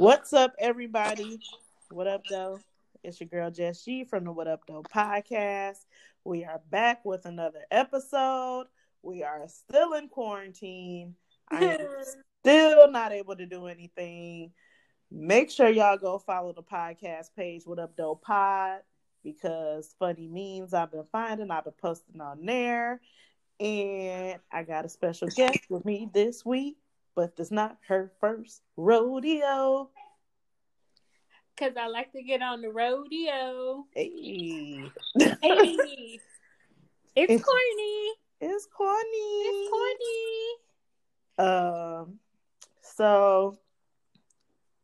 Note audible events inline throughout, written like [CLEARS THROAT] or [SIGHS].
What's up, everybody? What up, though? It's your girl Jess G from the What Up Doe podcast. We are back with another episode. We are still in quarantine. I am [LAUGHS] still not able to do anything. Make sure y'all go follow the podcast page, What Up Doe Pod, because funny memes I've been finding, I've been posting on there. And I got a special guest with me this week, but it's not her first rodeo. Cause I like to get on the rodeo. Hey. Hey, [LAUGHS] it's, It's- corny. It's corny. It's corny. Um, so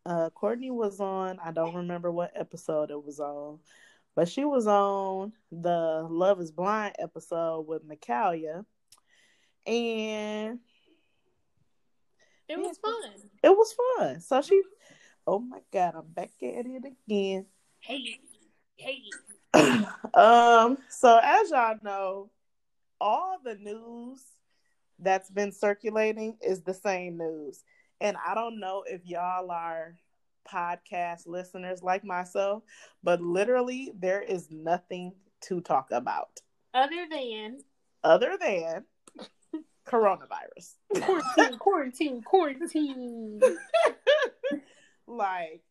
uh Courtney was on, I don't remember what episode it was on, but she was on the Love is Blind episode with Micalia. And It was fun. it was fun. So she oh my god, I'm back at it again. Hey, hey. [CLEARS THROAT] um, so as y'all know, all the news that's been circulating is the same news. And I don't know if y'all are podcast listeners like myself, but literally there is nothing to talk about Other than other than coronavirus. [LAUGHS] quarantine, quarantine, quarantine. [LAUGHS] like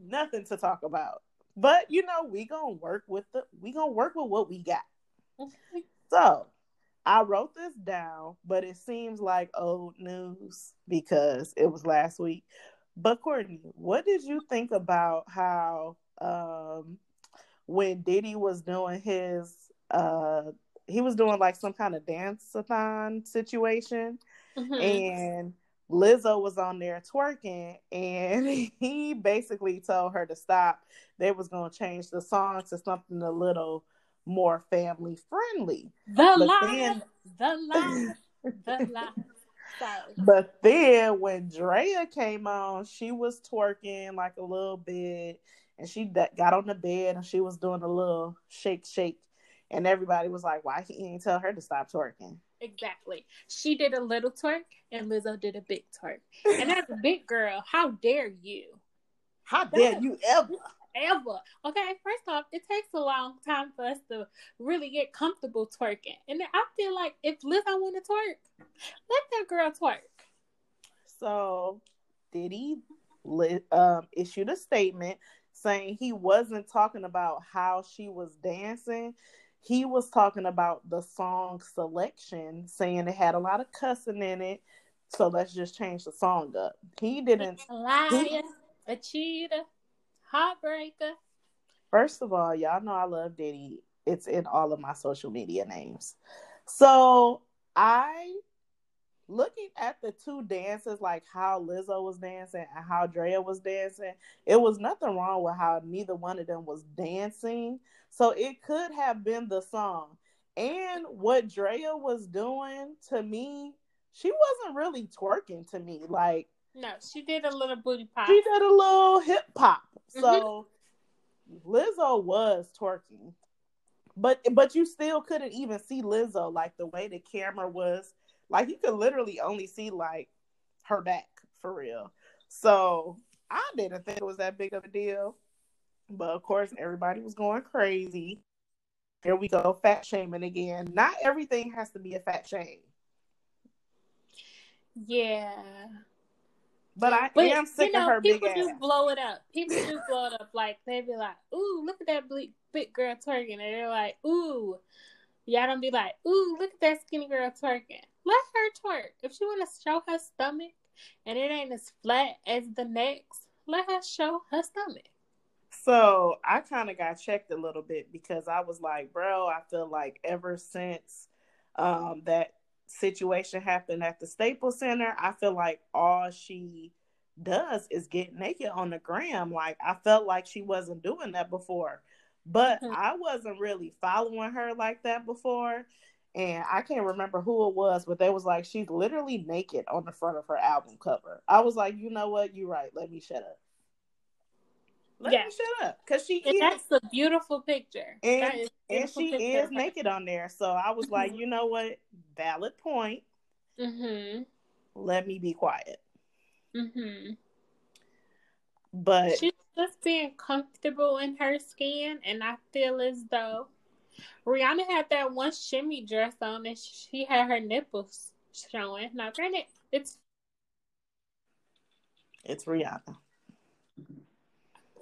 nothing to talk about. But you know, we gonna work with the we gonna work with what we got. So I wrote this down, but it seems like old news because it was last week. But Courtney, what did you think about how um when Diddy was doing his uh he was doing like some kind of dance-a-thon situation Mhm. and Lizzo was on there twerking, and [LAUGHS] he basically told her to stop. They was gonna change the song to something a little more family friendly. the But lie, then, the lie, the [LAUGHS] lie. Sorry. but then when Drea came on, she was twerking like a little bit, and she got on the bed and she was doing a little shake, shake, and everybody was like, "Why can't you tell her to stop twerking?" Exactly. She did a little twerk and Lizzo did a big twerk. And as a [LAUGHS] big girl, how dare you? How dare you ever? Ever. Okay, first off, it takes a long time for us to really get comfortable twerking. And then I feel like if Lizzo want to twerk, let that girl twerk. So Diddy um, issued a statement saying he wasn't talking about how she was dancing. He was talking about the song selection, saying it had a lot of cussing in it. So let's just change the song up. He didn't. A liar, a cheater, heartbreaker. First of all, y'all know I love Diddy. It's in all of my social media names. So I looking at the two dances, like how Lizzo was dancing and how Drea was dancing, it was nothing wrong with how neither one of them was dancing. So it could have been the song. And what Drea was doing to me, she wasn't really twerking to me. Like No, she did a little booty pop. she did a little hip hop. Mm-hmm. So Lizzo was twerking. But but you still couldn't even see Lizzo like the way the camera was. Like you could literally only see like her back for real. So I didn't think it was that big of a deal. But of course everybody was going crazy. Here we go, fat shaming again. Not everything has to be a fat shame. Yeah. But I But am sick you know, of her big people ass. do blow it up. People do blow it up. Like they be like, "Ooh, look at that big, big girl twerking," and they're like, "Ooh." Y'all don't be like, "Ooh, look at that skinny girl twerking." Let her twerk. If she want to show her stomach and it ain't as flat as the next, let her show her stomach. So I kind of got checked a little bit because I was like, bro, I feel like ever since um, that situation happened at the Staples Center, I feel like all she does is get naked on the gram. Like I felt like she wasn't doing that before, but Mhm. I wasn't really following her like that before. And I can't remember who it was, but they was like, she's literally naked on the front of her album cover. I was like, you know what? You're right. Let me shut up. Let Yeah. me shut up. Because she And is that's a beautiful picture. And- a and she picture is naked on there. So I was like, Mhm. you know what? Valid point. Mm-hmm. Let me be quiet. Mm-hmm. But she's just being comfortable in her skin, and I feel as though Rihanna had that one shimmy dress on, and she had her nipples showing. Now, granted, it's it's Rihanna.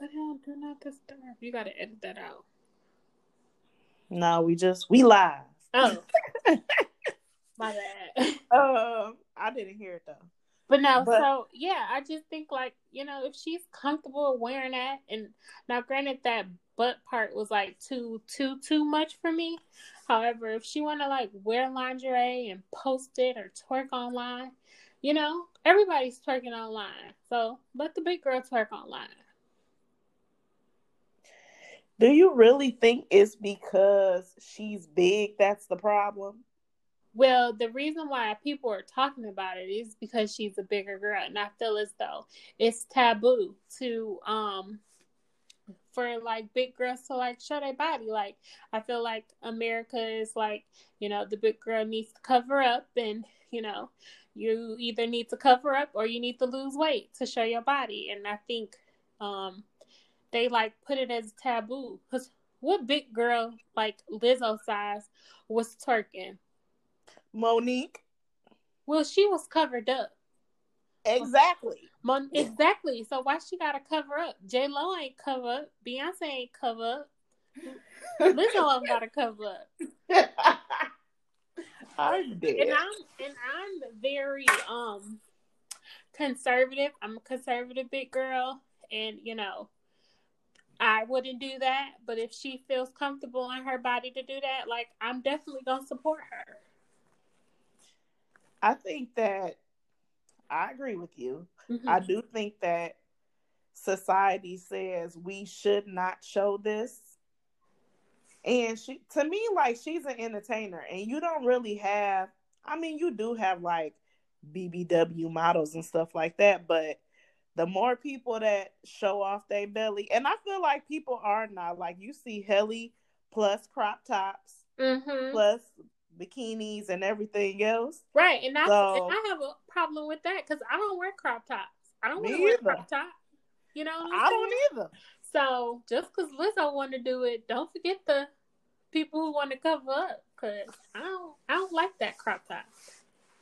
It on Do Not Disturb. You got to edit that out. No, we just we live. Oh, [LAUGHS] my bad. Um, I didn't hear it though. But no, but, so yeah, I just think like you know if she's comfortable wearing that, and now granted that butt part was like too too too much for me. However, if she want to like wear lingerie and post it or twerk online, you know everybody's twerking online, so let the big girl twerk online. Do you really think it's because she's big that's the problem? Well, the reason why people are talking about it is because she's a bigger girl, and I feel as though it's taboo to um for like big girls to like show their body. Like I feel like America is like you know the big girl needs to cover up, and you know you either need to cover up or you need to lose weight to show your body. And I think um they like put it as taboo because what big girl like Lizzo size was twerking? Mo'Nique. Well, she was covered up. Exactly. Mon- exactly. So why she gotta cover up? J Lo ain't cover up. Beyonce ain't cover up. Lizzo [LAUGHS] gotta cover up. I'm dead. And I'm and I'm very um conservative. I'm a conservative big girl, and you know, I wouldn't do that. But if she feels comfortable in her body to do that, like I'm definitely gonna support her. I think that I agree with you. Mm-hmm. I do think that society says we should not show this. And she to me like she's an entertainer and you don't really have I mean you do have like BBW models and stuff like that, but the more people that show off their belly, and I feel like people are now like you see Helly plus crop tops mm-hmm. plus bikinis and everything else. Right, and, I, so, and I have a problem with that because I don't wear crop tops. I don't want to wear crop top. You know, I don't either. So just because Lizzo want to do it, don't forget the people who want to cover up because I don't, I don't like that crop top.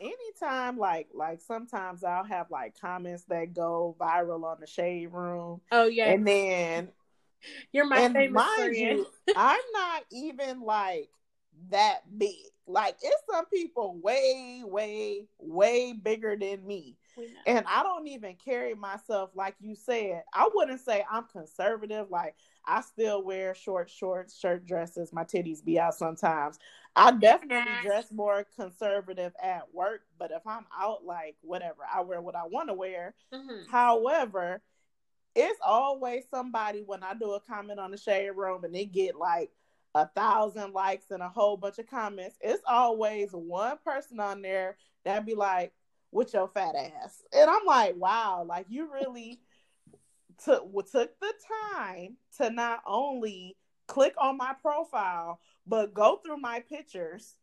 Anytime, like, like sometimes I'll have like comments that go viral on the shade room. Oh yeah, and then you're my and famous mind friend. you, [LAUGHS] I'm not even like that big. Like it's some people way, way, way bigger than me. And I don't even carry myself like you said. I wouldn't say I'm conservative. Like I still wear short shorts, shirt dresses. My titties be out sometimes. I definitely dress more conservative at work, but if I'm out, like whatever, I wear what I want to wear. Mm-hmm. However, it's always somebody when I do a comment on the shade room and they get like a thousand likes and a whole bunch of comments, it's always one person on there that be like, with your fat ass. And I'm like, wow, like you really [LAUGHS] took took the time to not only click on my profile, but go through my pictures.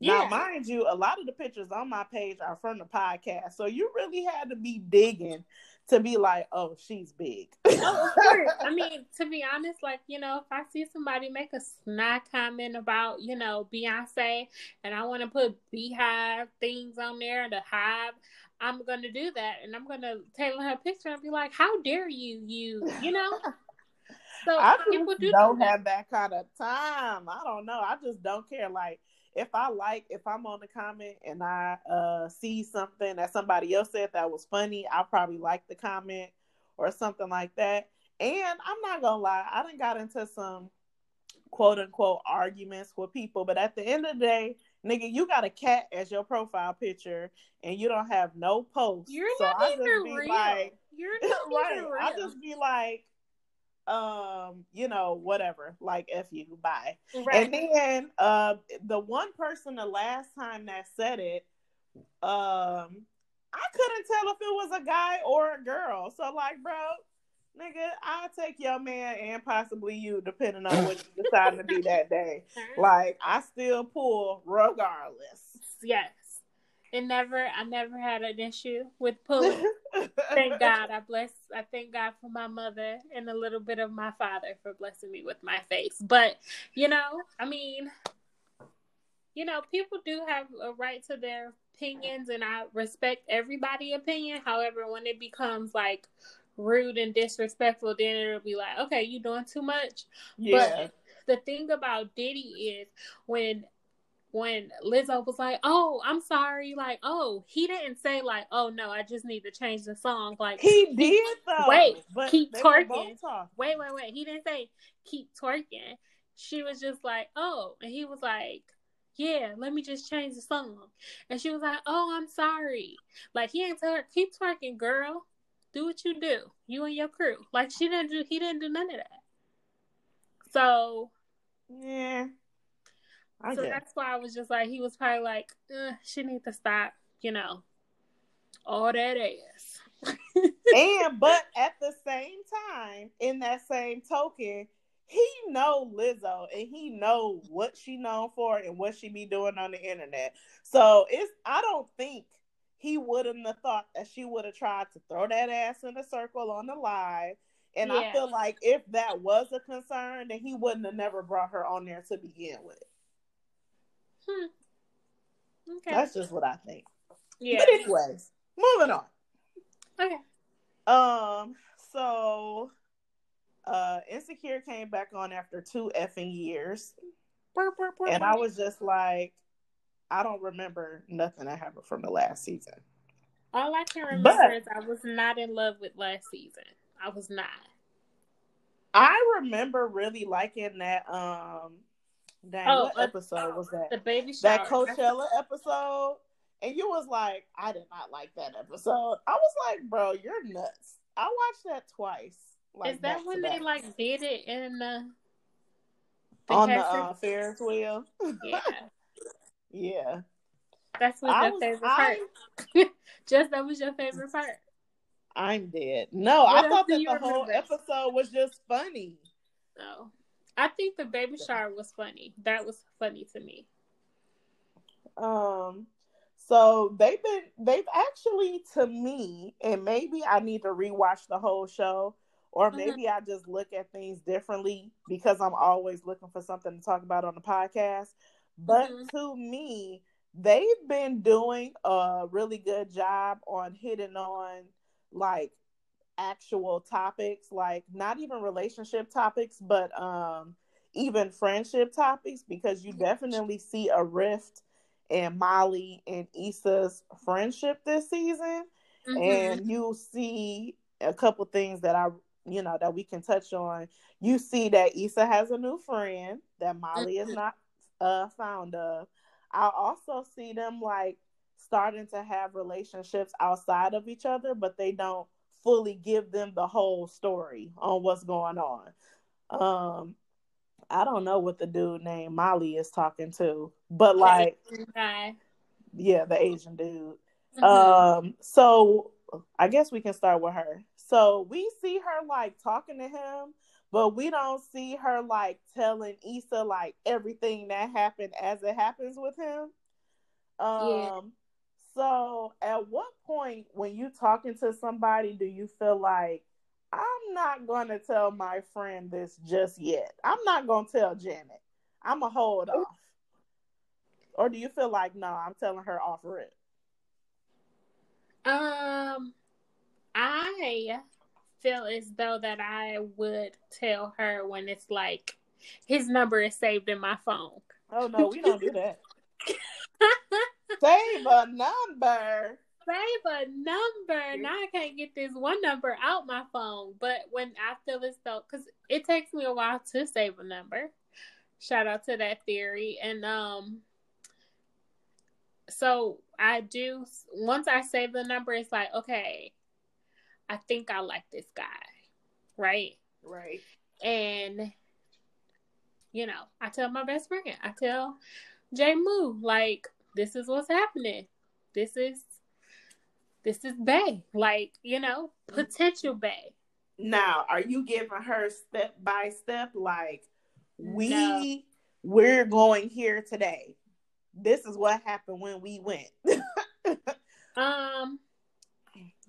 Yeah. Now, mind you, a lot of the pictures on my page are from the podcast. So you really had to be digging to be like, oh, she's big. oh, of [LAUGHS] course. I mean, to be honest, like, you know, if I see somebody make a snide comment about, you know, Beyonce and I want to put beehive things on there, the hive, I'm going to do that. And I'm going to tailor her picture and be like, how dare you, you, you know? [LAUGHS] So I people do don't have that kind of time. I don't know. I just don't care. Like, if I like, if I'm on the comment and I uh, see something that somebody else said that was funny, I'll probably like the comment or something like that. And I'm not gonna lie, I didn't got into some quote unquote arguments with people, but at the end of the day, nigga, you got a cat as your profile picture and you don't have no posts. You're so not I even real. Like, You're [LAUGHS] not right. Even real. I just be like, um, you know, whatever, like F you, bye. Right. And then uh the one person the last time that said it, um, I couldn't tell if it was a guy or a girl. So like, bro, nigga, I'll take your man and possibly you, depending on what you decide to be that day. [LAUGHS] Like, I still pull regardless. Yes. It never, I never had an issue with pulling. [LAUGHS] thank God. I bless, I thank God for my mother and a little bit of my father for blessing me with my face. But, you know, I mean, you know, people do have a right to their opinions and I respect everybody's opinion. However, when it becomes like rude and disrespectful, then it'll be like, okay, you doing too much. Yeah. But the thing about Diddy is when when Lizzo was like, "Oh, I'm sorry," like, "Oh, he didn't say like, oh no, I just need to change the song." Like he did though. Wait, keep twerking. Wait, wait, wait. He didn't say keep twerking. She was just like, "Oh," and he was like, "Yeah, let me just change the song." And she was like, "Oh, I'm sorry." Like he didn't tell her keep twerking, girl. Do what you do, you and your crew. Like she didn't do. He didn't do none of that. So yeah. I so that's why I was just like, he was probably like, she need to stop, you know, all that ass. [LAUGHS] and but at the same time, in that same token, he know Lizzo and he know what she known for and what she be doing on the internet. So it's I don't think he wouldn't have thought that she would have tried to throw that ass in a circle on the live and yeah. I feel like if that was a concern, then he wouldn't have never brought her on there to begin with. Hmm. Okay. That's just what I think. Yeah. But anyways, moving on. Okay. Um, so uh Insecure came back on after two effing years. and I was just like, I don't remember nothing that happened from the last season. All I can remember but, is I was not in love with last season. I was not. I remember really liking that. Um, dang, oh, what episode was that? The baby shower. That Coachella episode, and you was like, I did not like that episode. I was like, bro, you're nuts. I watched that twice. Like, Is that when they like did it in the, the on the uh, Ferris wheel? Yeah. [LAUGHS] yeah. That's what your favorite I, part. [LAUGHS] Just that was your favorite part. I'm dead. No, what I thought that the whole episode was just funny. No. I think the baby shower was funny. That was funny to me. Um so they've been they've actually to me, and maybe I need to rewatch the whole show, or mm-hmm. maybe mm-hmm. I just look at things differently because I'm always looking for something to talk about on the podcast. But mm-hmm. to me, they've been doing a really good job on hitting on like actual topics, like not even relationship topics, but um even friendship topics because you definitely see a rift in Molly and Issa's friendship this season. Mm-hmm. And you see a couple things that I you know that we can touch on. You see that Issa has a new friend that Molly mm-hmm. is not uh found of. I also see them like starting to have relationships outside of each other, but they don't fully give them the whole story on what's going on. Um, I don't know what the dude named Molly is talking to, but like, yeah, the Asian dude. Mm-hmm. Um, so I guess we can start with her. So we see her like talking to him, but we don't see her like telling Issa like everything that happened as it happens with him. Um, yeah. So, at what point when you talking to somebody do you feel like I'm not going to tell my friend this just yet? I'm not going to tell Janet. I'm a hold off. Or do you feel like no, I'm telling her off rip? Um, I feel as though that I would tell her when it's like his number is saved in my phone. Oh no, we don't do that. [LAUGHS] Save a number. Save a number. Now I can't get this one number out my phone. But when I feel as though, because it takes me a while to save a number. Shout out to that theory. And um, so I do. Once I save the number, it's like okay, I think I like this guy, right? Right. And you know, I tell my best friend. I tell J Moo like this is what's happening. This is this is Bay. Like, you know, potential Bay. Now, are you giving her step by step like we no. we're going here today? This is what happened when we went. [LAUGHS] Um,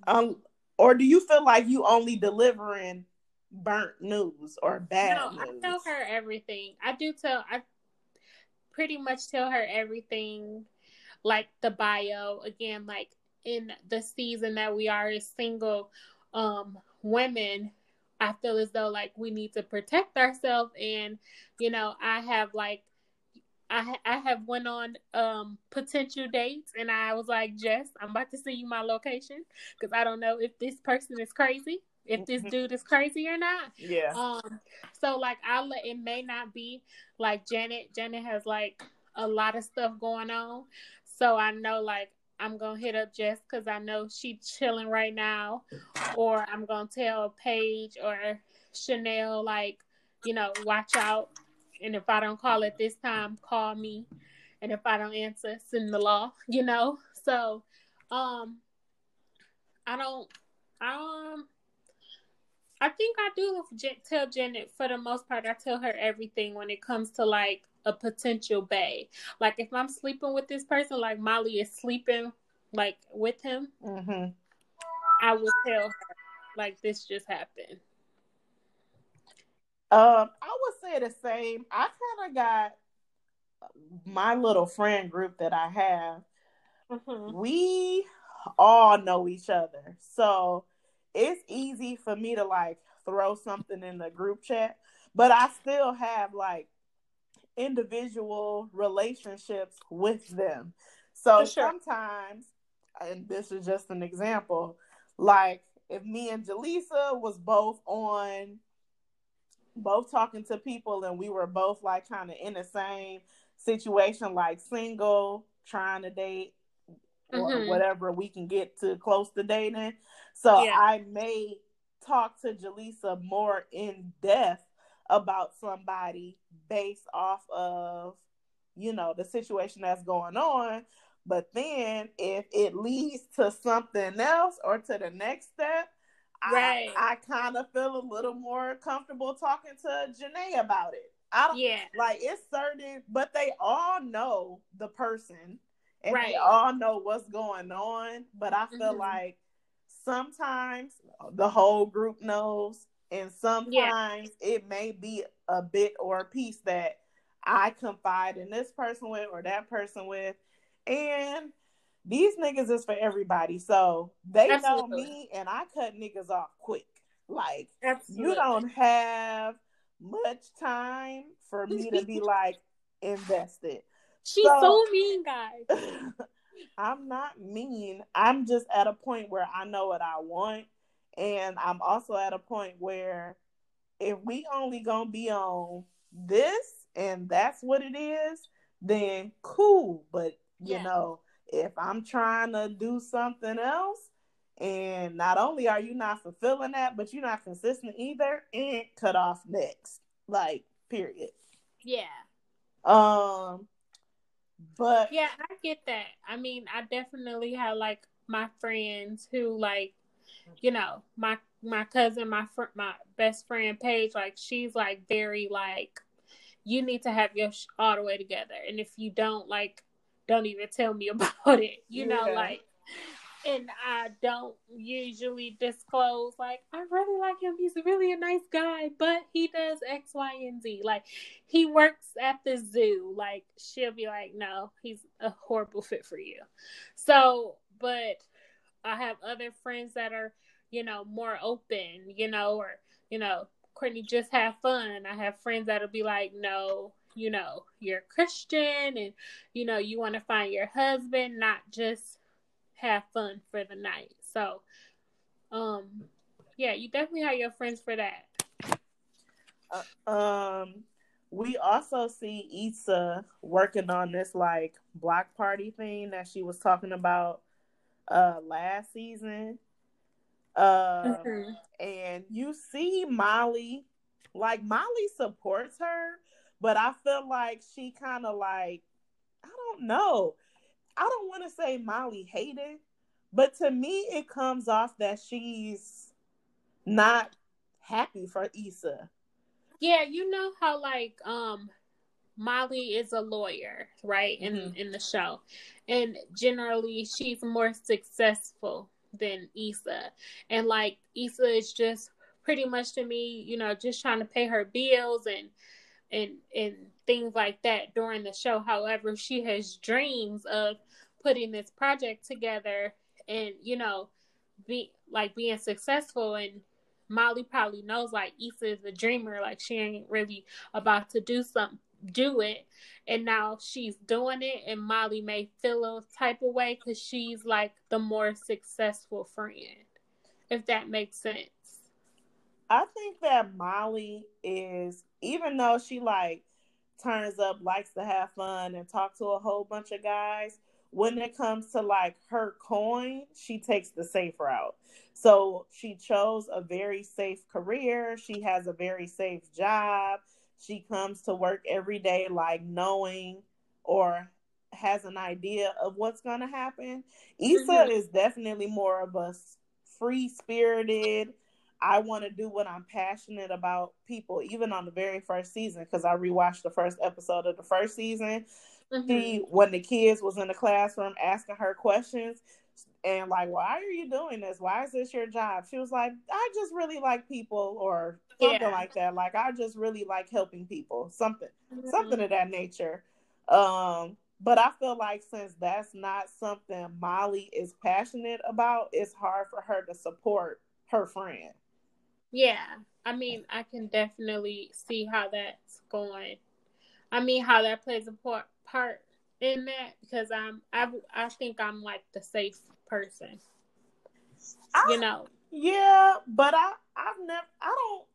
um, or do you feel like you only delivering burnt news or bad no, news? I tell her everything. I do tell. I pretty much tell her everything, like the bio. Again, like in the season that we are as single um women I feel as though like we need to protect ourselves and you know I have like I I have went on um potential dates and I was like Jess I'm about to send you my location because I don't know if this person is crazy if this Mhm. dude is crazy or not Yeah. um so like I'll let it may not be like Janet Janet has like a lot of stuff going on so I know like I'm gonna hit up Jess because I know she's chilling right now, or I'm gonna tell Paige or Chanel like, you know, watch out. And if I don't call at this time, call me. And if I don't answer, send the law. [LAUGHS] You know. So, um, I don't. Um, I think I do tell Janet for the most part. I tell her everything when it comes to like a potential bay. Like if I'm sleeping with this person, like Molly is sleeping like with him, hmm I will tell her like this just happened. Um, I would say the same. I kind of got my little friend group that I have. Mm-hmm. We all know each other, so it's easy for me to like throw something in the group chat. But I still have like individual relationships with them. So sure. sometimes, and this is just an example, like if me and Jaleesa was both on both talking to people and we were both like kind of in the same situation like single trying to date or Mhm. whatever we can get to close to dating so Yeah. i may talk to jaleesa more in depth about somebody based off of you know the situation that's going on but then if it leads to something else or to the next step Right. I, I kind of feel a little more comfortable talking to Janae about it. I don't Yeah. like it's certain, but they all know the person and Right. they all know what's going on. But I feel Mhm. like sometimes the whole group knows, and sometimes it may be a bit or a piece that I confide in this person with or that person with, and these niggas is for everybody. So they Absolutely. know me, and I cut niggas off quick. Like Absolutely. you don't have much time for me to be like invested. She's so- so mean, guys. [LAUGHS] I'm not mean. I'm just at a point where I know what I want. And I'm also at a point where if we only gonna be on this and that's what it is, then cool. But you Yeah. know, if I'm trying to do something else and not only are you not fulfilling that, but you're not consistent either, and cut off next. Like, period. Yeah. Um but Yeah, I get that. I mean, I definitely have like my friends who like, you know, my my cousin, my fr- my best friend Paige, like she's like very like, you need to have your sh- all the way together, and if you don't, like, don't even tell me [LAUGHS] about it. You know, like, and I don't usually disclose like I really like him. He's really a nice guy, but he does X, Y, and Z. Like he works at the zoo. Like she'll be like, no, he's a horrible fit for you. So, but I have other friends that are, you know, more open, you know, or you know, Courtney just have fun. I have friends that'll be like, no, you know, you're Christian and you know, you want to find your husband, not just have fun for the night. So, um, yeah, you definitely have your friends for that. Um, we also see Issa working on this like block party thing that she was talking about uh last season. Um, Mhm. and you see Molly, like Molly supports her, but I feel like she kind of like I don't know. I don't want to say Molly hated, but to me it comes off that she's not happy for Issa. Yeah, you know how like um Molly is a lawyer, right? In mm-hmm. in the show. And generally she's more successful than Issa. And like Issa is just pretty much to me, you know, just trying to pay her bills and and and things like that during the show. However, she has dreams of putting this project together and, you know, be like being successful. And Molly probably knows like Issa is a dreamer, like she ain't really about to do something do it. And now she's doing it and molly may feel a type of way because she's like the more successful friend if that makes sense. I think that molly is even though she like turns up likes to have fun and talk to a whole bunch of guys when it comes to like her coin she takes the safe route so she chose a very safe career she has a very safe job she comes to work every day like knowing or has an idea of what's going to happen. Issa mm-hmm. is definitely more of a free spirited. I want to do what I'm passionate about. People, even on the very first season, because I rewatched the first episode of the first season. Mm-hmm. When the kids was in the classroom asking her questions, and like, why are you doing this? Why is this your job? She was like, I just really like people or something yeah. like that. Like I just really like helping people. Something mm-hmm. something of that nature. Um, but I feel like since that's not something Molly is passionate about, it's hard for her to support her friend. Yeah. I mean, I can definitely see how that's going. I mean, how that plays a part part in that because I'm I I think I'm like the safe person. I, you know. Yeah, but I I've never I don't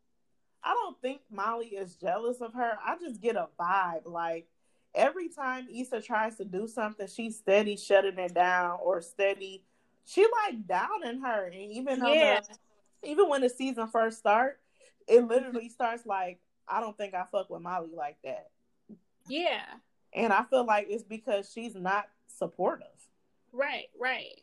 I don't think Molly is jealous of her. I just get a vibe like every time Issa tries to do something, she's steady shutting it down or steady. She like downing her, and even yeah. The, even when the season first start, it literally starts like I don't think I fuck with Molly like that. Yeah, and I feel like it's because she's not supportive. Right, right.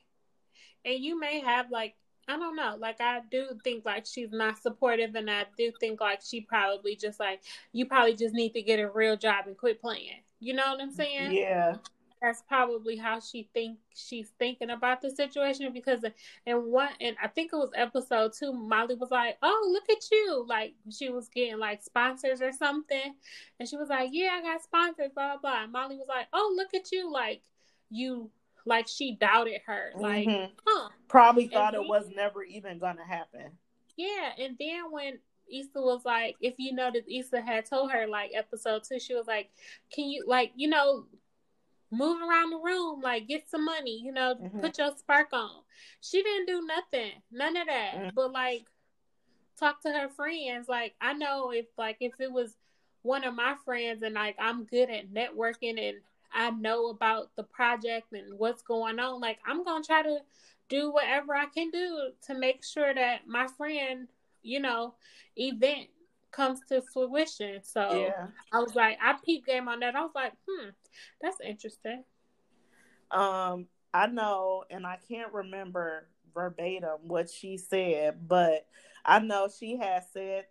And you may have like I don't know. Like I do think like she's not supportive, and I do think like she probably just like you probably just need to get a real job and quit playing. You know what I'm saying? Yeah. That's probably how she think she's thinking about the situation because and one and I think it was episode two, Molly was like, "Oh, look at you!" Like she was getting like sponsors or something, and she was like, "Yeah, I got sponsors." Blah blah. blah. And Molly was like, "Oh, look at you!" Like you like she doubted her. Like, mm-hmm. huh? Probably thought then, it was never even gonna happen. Yeah, and then when Issa was like, if you noticed, Issa had told her like episode two, she was like, "Can you like you know?" Move around the room, like get some money, you know, mm-hmm. put your spark on. She didn't do nothing, none of that. Mm-hmm. But like, talk to her friends. Like, I know if like if it was one of my friends and like I'm good at networking and I know about the project and what's going on, like I'm gonna try to do whatever I can do to make sure that my friend, you know, event comes to fruition. So yeah. I was like, I peep game on that. I was like, hmm, that's interesting. Um, I know, and I can't remember verbatim what she said, but I know she has said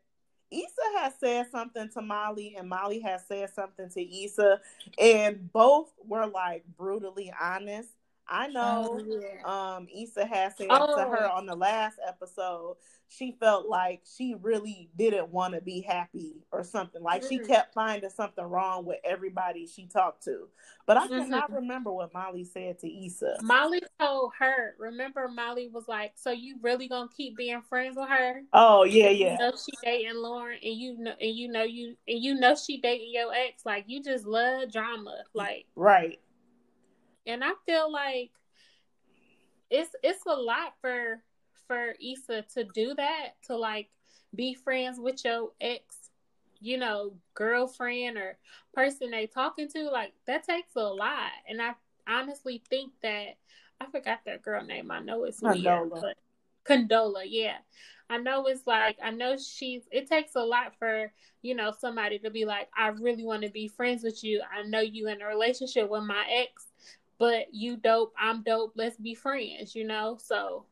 Issa has said something to Molly, and Molly has said something to Issa, and both were like brutally honest. I know oh, yeah. um Issa has said oh. to her oh. on the last episode she felt like she really didn't want to be happy or something. Like mm she kept finding something wrong with everybody she talked to. But I mm-hmm. cannot remember what Molly said to Issa. Molly told her, remember Molly was like, So you really gonna keep being friends with her? Oh yeah, yeah. You know she dating Lawrence and you know and you know you and you know she dating your ex. Like you just love drama. Like Right. And I feel like it's it's a lot for for Issa to do that to like be friends with your ex, you know, girlfriend or person they talking to, like that takes a lot. And I honestly think that I forgot that girl name. I know it's Condola. But Condola, yeah. I know it's like I know she's it takes a lot for, you know, somebody to be like, I really want to be friends with you. I know you in a relationship with my ex, but you dope, I'm dope, let's be friends, you know? So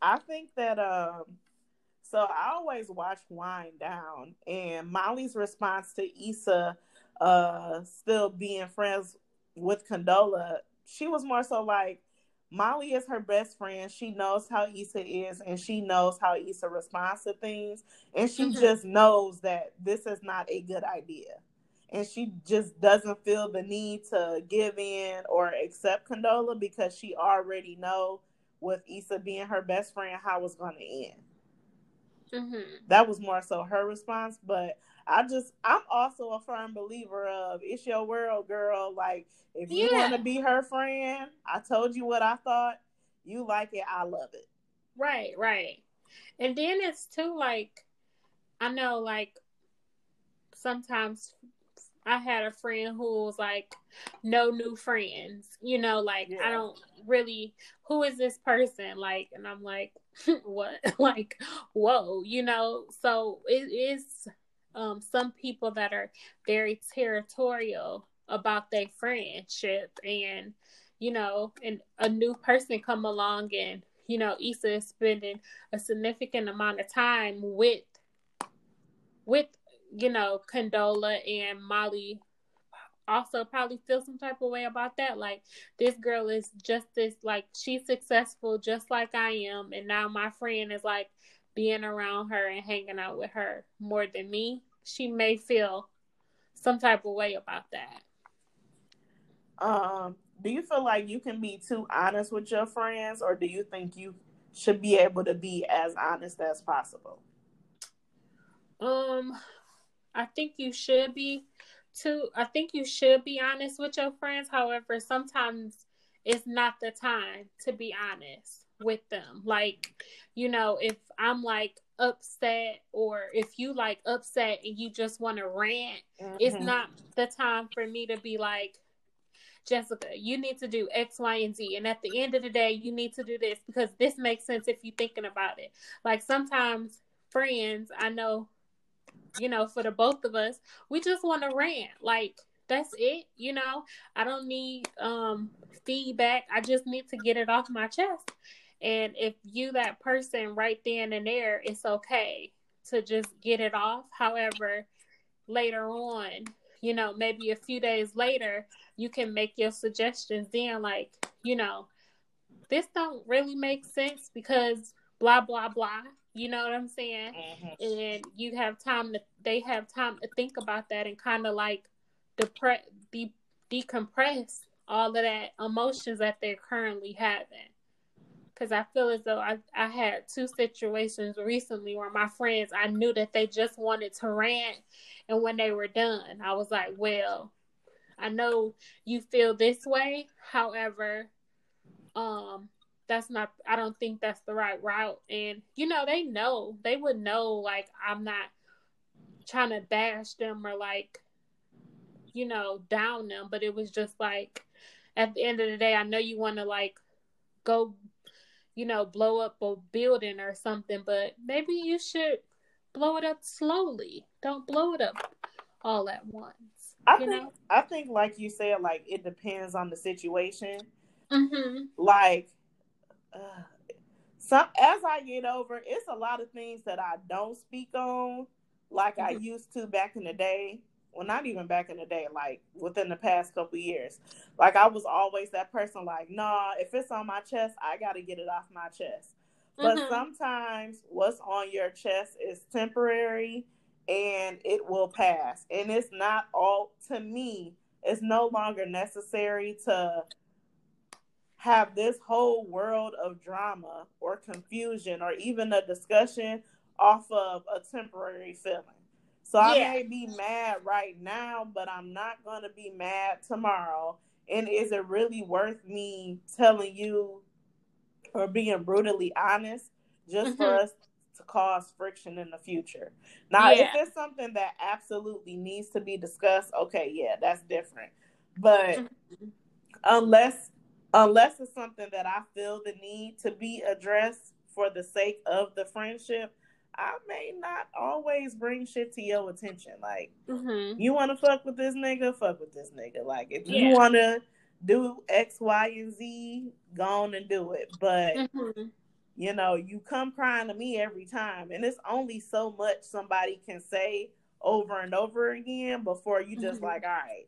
I think that um So I always watch Wind Down, and Molly's response to Issa uh, still being friends with Condola, she was more so like, Molly is her best friend. She knows how Issa is, and she knows how Issa responds to things, and she mm-hmm. just knows that this is not a good idea and she just doesn't feel the need to give in or accept Condola because she already know with Issa being her best friend how it's going to end. Mm-hmm. That was more so her response, but I just I'm also a firm believer of it's your world, girl. Like if you yeah. want to be her friend, I told you what I thought. You like it, I love it. Right, right. And then it's too like I know like sometimes I had a friend who was like, no new friends, you know, like yeah. I don't really, who is this person? Like, and I'm like, [LAUGHS] what? [LAUGHS] like, whoa, you know, so it is um, some people that are very territorial about their friendship and, you know, and a new person come along and, you know, Issa is spending a significant amount of time with with you know, Condola and Molly also probably feel some type of way about that. Like this girl is just this like she's successful just like I am and now my friend is like being around her and hanging out with her more than me. She may feel some type of way about that. Um, do you feel like you can be too honest with your friends or do you think you should be able to be as honest as possible? Um, I think you should be too I think you should be honest with your friends. However, sometimes it's not the time to be honest with them. Like, you know, if I'm like upset or if you like upset and you just want to rant, mm-hmm. it's not the time for me to be like Jessica, you need to do X, Y, and Z. And at the end of the day, you need to do this because this makes sense if you're thinking about it. Like sometimes friends, I know you know, for the both of us, we just want to rant. Like that's it, you know. I don't need um feedback. I just need to get it off my chest. And if you that person right then and there, it's okay to just get it off. However, later on, you know, maybe a few days later, you can make your suggestions then like, you know, this don't really make sense because blah blah blah you know what I'm saying? Mm-hmm. And you have time to, they have time to think about that and kind of like depress, de- decompress all of that emotions that they're currently having. Because I feel as though I, I had two situations recently where my friends, I knew that they just wanted to rant. And when they were done, I was like, well, I know you feel this way. However, um, that's not I don't think that's the right route. And you know, they know. They would know like I'm not trying to bash them or like you know, down them, but it was just like at the end of the day, I know you want to like go you know, blow up a building or something, but maybe you should blow it up slowly. Don't blow it up all at once. I think know? I think like you said, like it depends on the situation. Mm-hmm. Like uh, some as I get over, it's a lot of things that I don't speak on like mm-hmm. I used to back in the day. Well, not even back in the day, like within the past couple years. Like I was always that person, like, nah, if it's on my chest, I gotta get it off my chest. But mm-hmm. sometimes what's on your chest is temporary and it will pass. And it's not all to me, it's no longer necessary to have this whole world of drama or confusion or even a discussion off of a temporary feeling. So I may be mad right now, but I'm not going to be mad tomorrow. And is it really worth me telling you or being brutally honest just mm-hmm. for us to cause friction in the future? Now, yeah. if it's something that absolutely needs to be discussed, okay, yeah, that's different. But mm-hmm. unless unless it's something that I feel the need to be addressed for the sake of the friendship, I may not always bring shit to your attention. Like, mm-hmm. you want to fuck with this nigga, fuck with this nigga. Like, if yeah. you want to do X, Y, and Z, go on and do it. But mm-hmm. you know, you come crying to me every time. And it's only so much somebody can say over and over again before you just mm-hmm. like, all right,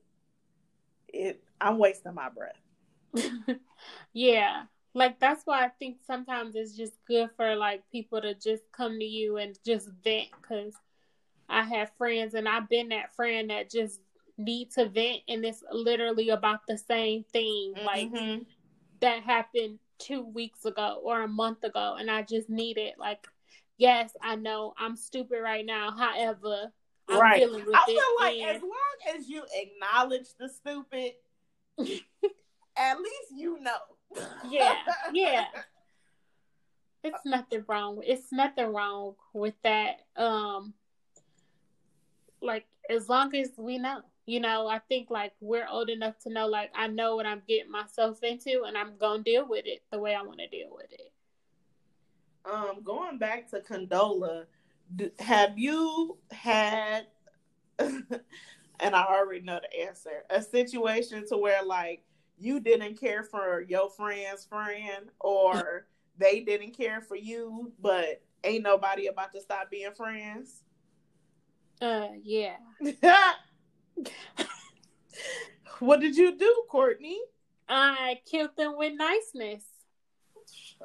it I'm wasting my breath. [LAUGHS] yeah. Like that's why I think sometimes it's just good for like people to just come to you and just vent because I have friends and I've been that friend that just need to vent and it's literally about the same thing. Mm-hmm. Like that happened two weeks ago or a month ago and I just need it. Like, yes, I know I'm stupid right now. However, I'm right. I feel like and... as long as you acknowledge the stupid, [LAUGHS] at least you know. yeah, yeah. [LAUGHS] It's nothing wrong. It's nothing wrong with that. Um, like as long as we know you know, I think like we're old enough to know like I know what I'm getting myself into and I'm gonna deal with it the way I want to deal with it. Um, going back to Condola, have you had [LAUGHS] and I already know the answer, a situation to where like you didn't care for your friend's friend or [LAUGHS] they didn't care for you, but ain't nobody about to stop being friends? Uh yeah. [LAUGHS] what did you do, Courtney? I killed them with niceness.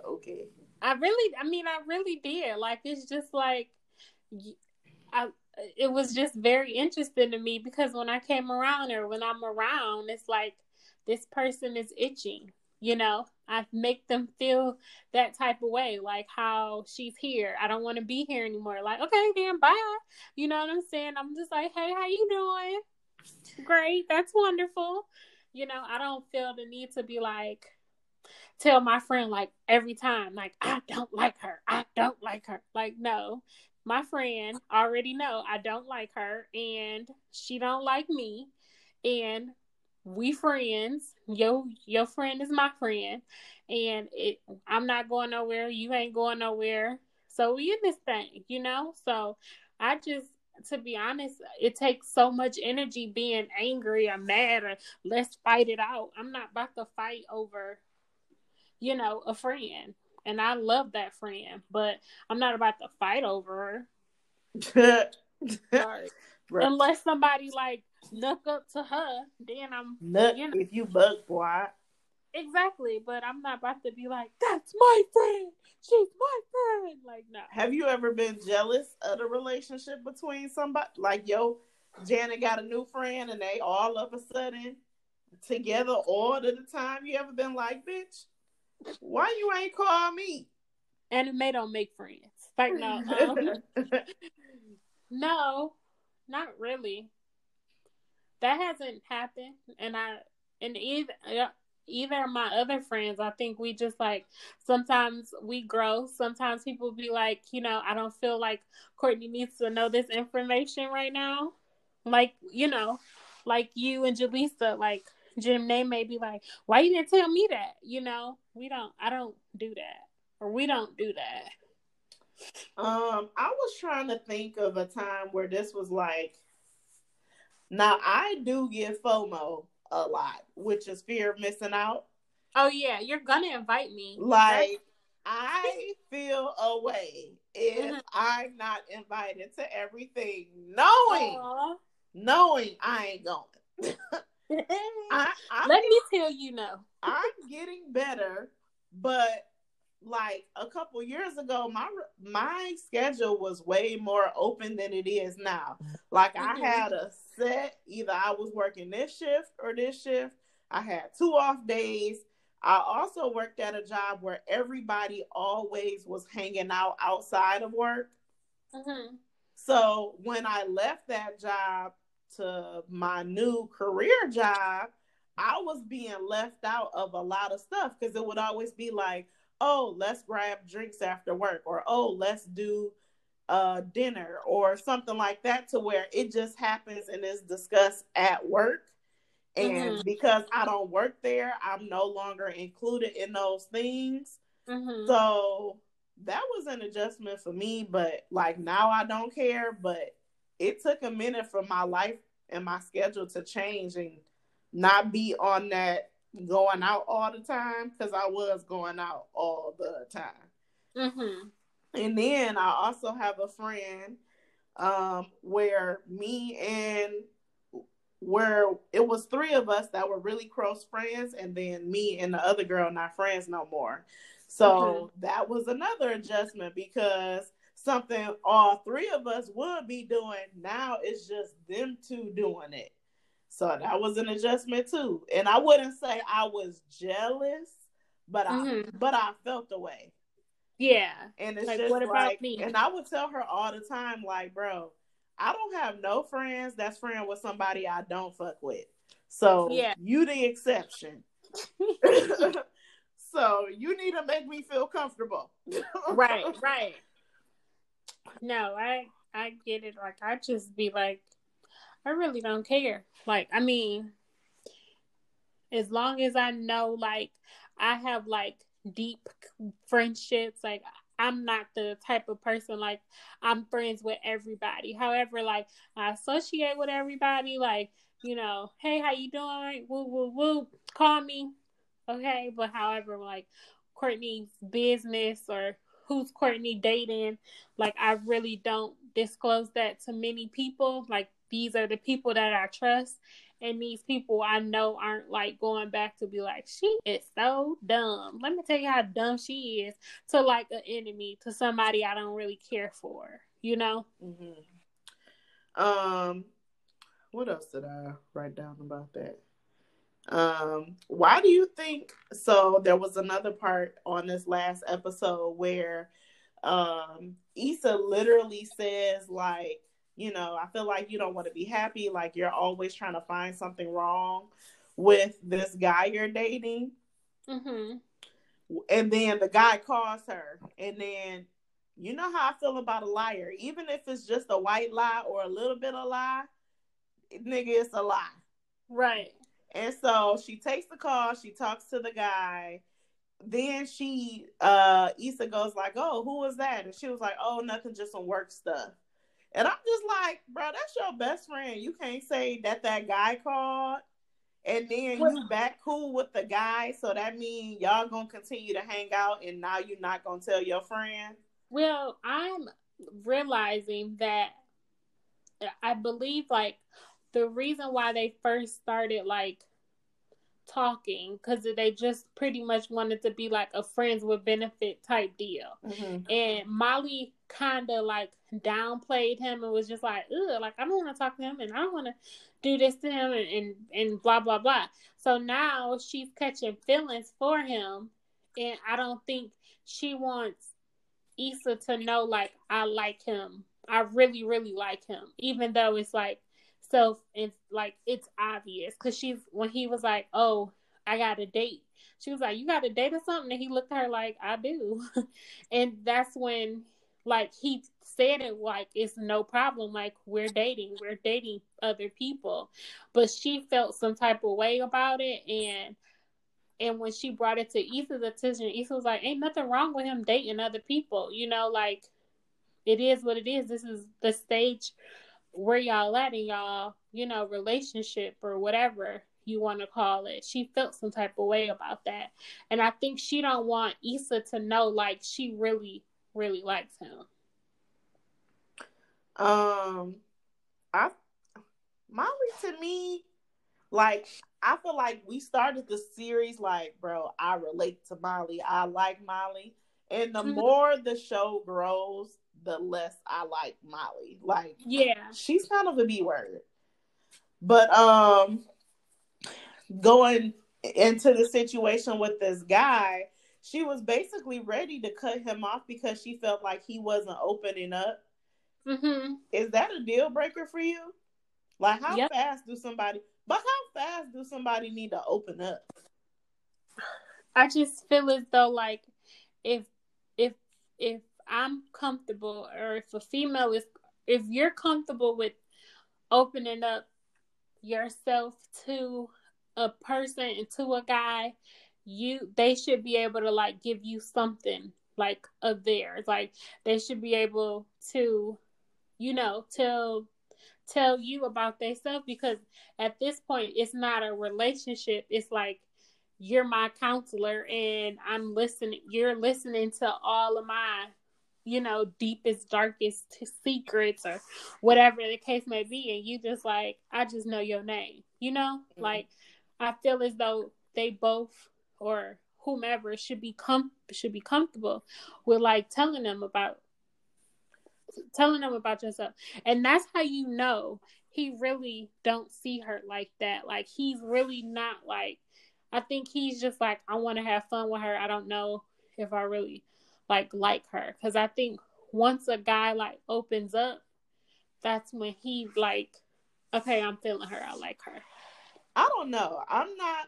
Okay. I really, I mean, I really did. Like, it's just like, I, it was just very interesting to me because when I came around or when I'm around, it's like this person is itching. You know, I make them feel that type of way, like how she's here. I don't want to be here anymore. Like, okay, then bye. You know what I'm saying? I'm just like, hey, how you doing? Great, that's wonderful. You know, I don't feel the need to be like tell my friend like every time like I don't like her. I don't like her. Like no. My friend already know I don't like her and she don't like me and we friends. Your your friend is my friend and it I'm not going nowhere, you ain't going nowhere. So we in this thing, you know? So I just to be honest, it takes so much energy being angry or mad or let's fight it out. I'm not about to fight over, you know, a friend. And I love that friend, but I'm not about to fight over her. [LAUGHS] right. Unless somebody like look up to her, then I'm Nuck you know, if you bug boy. Exactly, but I'm not about to be like, that's my friend. She's my friend. Like, no. Have you ever been jealous of the relationship between somebody? Like, yo, Janet got a new friend and they all of a sudden together all of the time. You ever been like, bitch, why you ain't call me? Anime don't make friends. Like, no. Um, [LAUGHS] no, not really. That hasn't happened. And I, and even either of my other friends, I think we just like sometimes we grow. Sometimes people be like, you know, I don't feel like Courtney needs to know this information right now. Like, you know, like you and Jaleesa, like Jim Name may be like, why you didn't tell me that? You know, we don't, I don't do that. Or we don't do that. Um, I was trying to think of a time where this was like, now I do get FOMO a lot, which is fear of missing out. Oh yeah, you're gonna invite me. Like I feel away if mm-hmm. I'm not invited to everything, knowing Aww. knowing I ain't going. [LAUGHS] I, Let me tell you no. I'm getting better, but like a couple years ago, my my schedule was way more open than it is now. Like mm-hmm. I had a set, either I was working this shift or this shift. I had two off days. I also worked at a job where everybody always was hanging out outside of work. Mm-hmm. So when I left that job to my new career job, I was being left out of a lot of stuff because it would always be like, oh, let's grab drinks after work, or oh, let's do uh, dinner, or something like that, to where it just happens and is discussed at work. And mm-hmm. because I don't work there, I'm no longer included in those things. Mm-hmm. So that was an adjustment for me, but like now I don't care. But it took a minute for my life and my schedule to change and not be on that going out all the time because I was going out all the time. Mm-hmm. And then I also have a friend um, where me and where it was three of us that were really close friends, and then me and the other girl not friends no more. So mm-hmm. that was another adjustment because something all three of us would be doing now it's just them two doing it. So that was an adjustment too. And I wouldn't say I was jealous, but mm-hmm. I but I felt the way. Yeah. And it's like, just what about like, me? And I would tell her all the time, like, bro, I don't have no friends that's friend with somebody I don't fuck with. So yeah. you the exception. [LAUGHS] so you need to make me feel comfortable. right, [LAUGHS] right. No, I I get it. Like I just be like, I really don't care. Like, I mean, as long as I know like I have like deep friendships. Like I'm not the type of person like I'm friends with everybody. However, like I associate with everybody. Like you know, hey, how you doing? Woo woo woo. Call me, okay. But however, like Courtney's business or who's Courtney dating, like I really don't disclose that to many people. Like these are the people that I trust and these people I know aren't like going back to be like, she is so dumb. Let me tell you how dumb she is to like an enemy, to somebody I don't really care for, you know? Mm-hmm. Um, what else did I write down about that? Um, why do you think so? There was another part on this last episode where um Issa literally says like you know, I feel like you don't want to be happy. Like you're always trying to find something wrong with this guy you're dating. Mm-hmm. And then the guy calls her, and then you know how I feel about a liar. Even if it's just a white lie or a little bit of lie, nigga, it's a lie. Right. And so she takes the call, she talks to the guy. Then she uh Issa goes like, Oh, who was that? And she was like, Oh, nothing, just some work stuff. And I'm just like, bro, that's your best friend. You can't say that that guy called and then you back cool with the guy. So that means y'all gonna continue to hang out and now you're not gonna tell your friend. Well, I'm realizing that I believe like the reason why they first started like talking because they just pretty much wanted to be like a friends with benefit type deal. Mm-hmm. And Molly kind of like downplayed him and was just like, ugh, like I don't want to talk to him and I don't want to do this to him and, and, and blah, blah, blah. So now she's catching feelings for him. And I don't think she wants Issa to know, like, I like him. I really, really like him, even though it's like, so and like it's obvious because she's when he was like, "Oh, I got a date," she was like, "You got a date or something?" And he looked at her like, "I do," [LAUGHS] and that's when like he said it like it's no problem, like we're dating, we're dating other people, but she felt some type of way about it, and and when she brought it to Issa's attention, Issa was like, "Ain't nothing wrong with him dating other people," you know, like it is what it is. This is the stage where y'all at in y'all, you know, relationship or whatever you want to call it. She felt some type of way about that. And I think she don't want Issa to know like she really, really likes him. Um I Molly to me, like I feel like we started the series like, bro, I relate to Molly. I like Molly. And the mm-hmm. more the show grows, the less I like Molly. Like, yeah, she's kind of a B word. But um, going into the situation with this guy, she was basically ready to cut him off because she felt like he wasn't opening up. Mm-hmm. Is that a deal breaker for you? Like, how yep. fast do somebody? But how fast do somebody need to open up? I just feel as though, like, if if if I'm comfortable, or if a female is, if you're comfortable with opening up yourself to a person and to a guy, you they should be able to like give you something like of theirs. Like they should be able to, you know, tell tell you about themselves because at this point it's not a relationship. It's like you're my counselor and I'm listening you're listening to all of my you know deepest darkest secrets or whatever the case may be and you just like I just know your name you know mm-hmm. like I feel as though they both or whomever should be com should be comfortable with like telling them about telling them about yourself and that's how you know he really don't see her like that like he's really not like I think he's just like, I want to have fun with her. I don't know if I really like like her because I think once a guy like opens up, that's when he like, okay, I'm feeling her. I like her. I don't know. I'm not.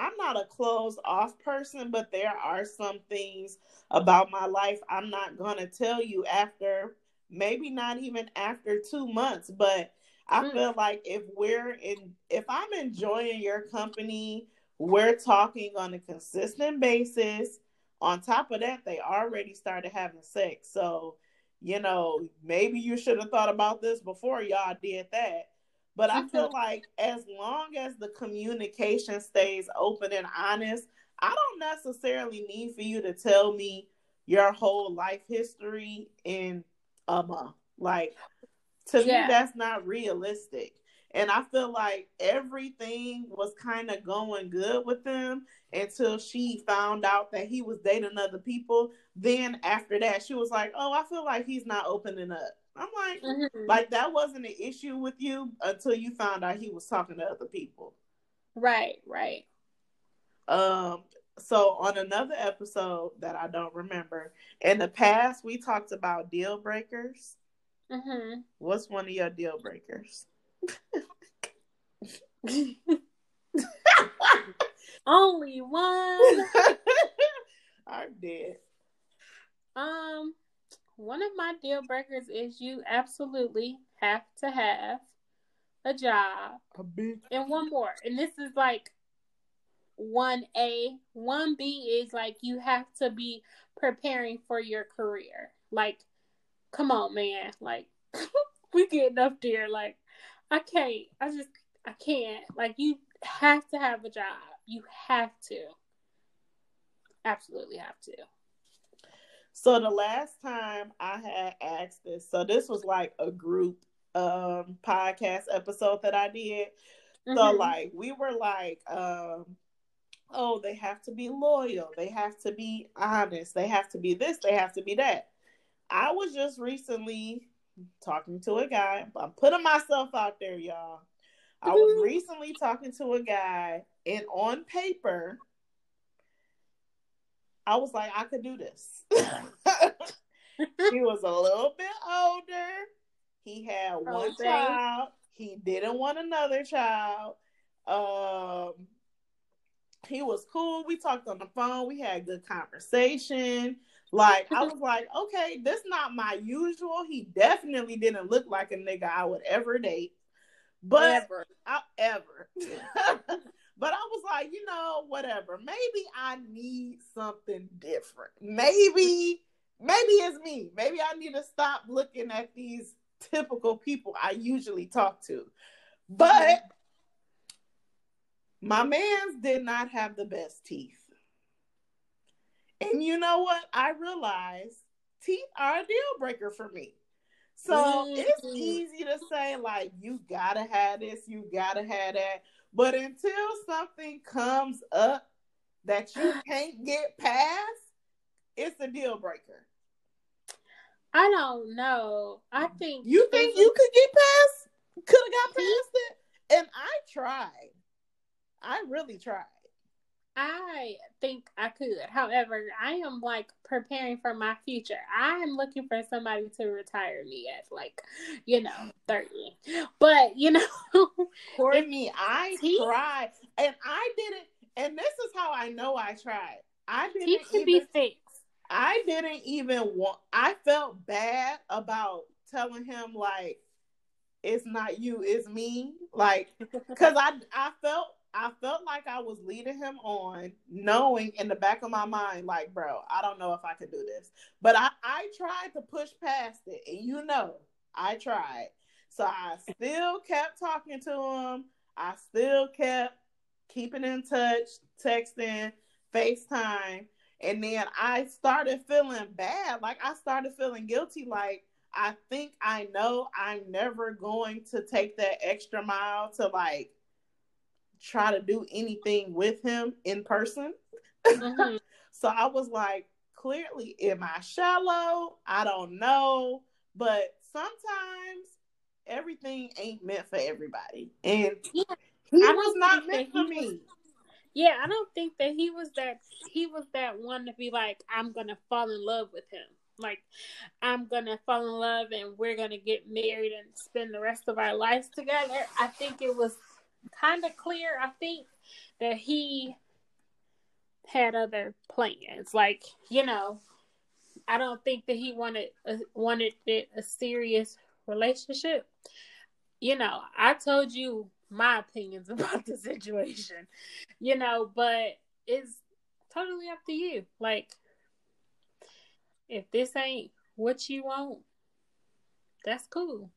I'm not a closed off person, but there are some things about my life I'm not gonna tell you after maybe not even after two months, but I mm. feel like if we're in if I'm enjoying your company we're talking on a consistent basis. On top of that, they already started having sex. So, you know, maybe you should have thought about this before y'all did that. But I feel like as long as the communication stays open and honest, I don't necessarily need for you to tell me your whole life history in a month. Like, to yeah. me, that's not realistic. And I feel like everything was kind of going good with them until she found out that he was dating other people. Then after that, she was like, "Oh, I feel like he's not opening up." I'm like, mm-hmm. like that wasn't an issue with you until you found out he was talking to other people. Right, right. Um so on another episode that I don't remember, in the past we talked about deal breakers. Mm-hmm. What's one of your deal breakers? [LAUGHS] [LAUGHS] Only one. I'm dead. One of my deal breakers is you absolutely have to have a job. A big and one more. And this is like one A. One B is like you have to be preparing for your career. Like, come on, man. Like [LAUGHS] we getting up there. Like I can't. I just I can't. Like you have to have a job. You have to. Absolutely have to. So the last time I had asked this, so this was like a group um podcast episode that I did. Mm-hmm. So like we were like um oh, they have to be loyal, they have to be honest, they have to be this, they have to be that. I was just recently talking to a guy. I'm putting myself out there, y'all. I was recently talking to a guy, and on paper, I was like, I could do this. [LAUGHS] he was a little bit older. He had one child. He didn't want another child. Um, he was cool. We talked on the phone. We had good conversation. Like I was like, okay, this not my usual. He definitely didn't look like a nigga I would ever date. But ever, I, ever. [LAUGHS] but I was like, you know, whatever. Maybe I need something different. Maybe, maybe it's me. Maybe I need to stop looking at these typical people I usually talk to. But my man's did not have the best teeth. And you know what? I realized teeth are a deal breaker for me. So mm-hmm. it's easy to say, like, you gotta have this, you gotta have that. But until something comes up that you can't get past, it's a deal breaker. I don't know. I think you think you could get past, could have got past it, and I tried. I really tried. I think I could. However, I am like preparing for my future. I am looking for somebody to retire me at like, you know, 30. But, you know, [LAUGHS] for me, I he, tried and I didn't and this is how I know I tried. I didn't he can even, be fixed. I didn't even want I felt bad about telling him like it's not you, it's me. Like cuz I I felt I felt like I was leading him on, knowing in the back of my mind, like, bro, I don't know if I could do this. But I, I tried to push past it. And you know, I tried. So I still kept talking to him. I still kept keeping in touch, texting, FaceTime. And then I started feeling bad. Like I started feeling guilty. Like I think I know I'm never going to take that extra mile to like try to do anything with him in person. Mm-hmm. [LAUGHS] so I was like, clearly, am I shallow? I don't know. But sometimes everything ain't meant for everybody. And yeah, he was not meant for me. Was, yeah, I don't think that he was that he was that one to be like, I'm gonna fall in love with him. Like, I'm gonna fall in love and we're gonna get married and spend the rest of our lives together. I think it was kind of clear. I think that he had other plans. Like, you know, I don't think that he wanted a, wanted a serious relationship. You know, I told you my opinions [LAUGHS] about the situation. You know, but it's totally up to you. Like, if this ain't what you want, that's cool.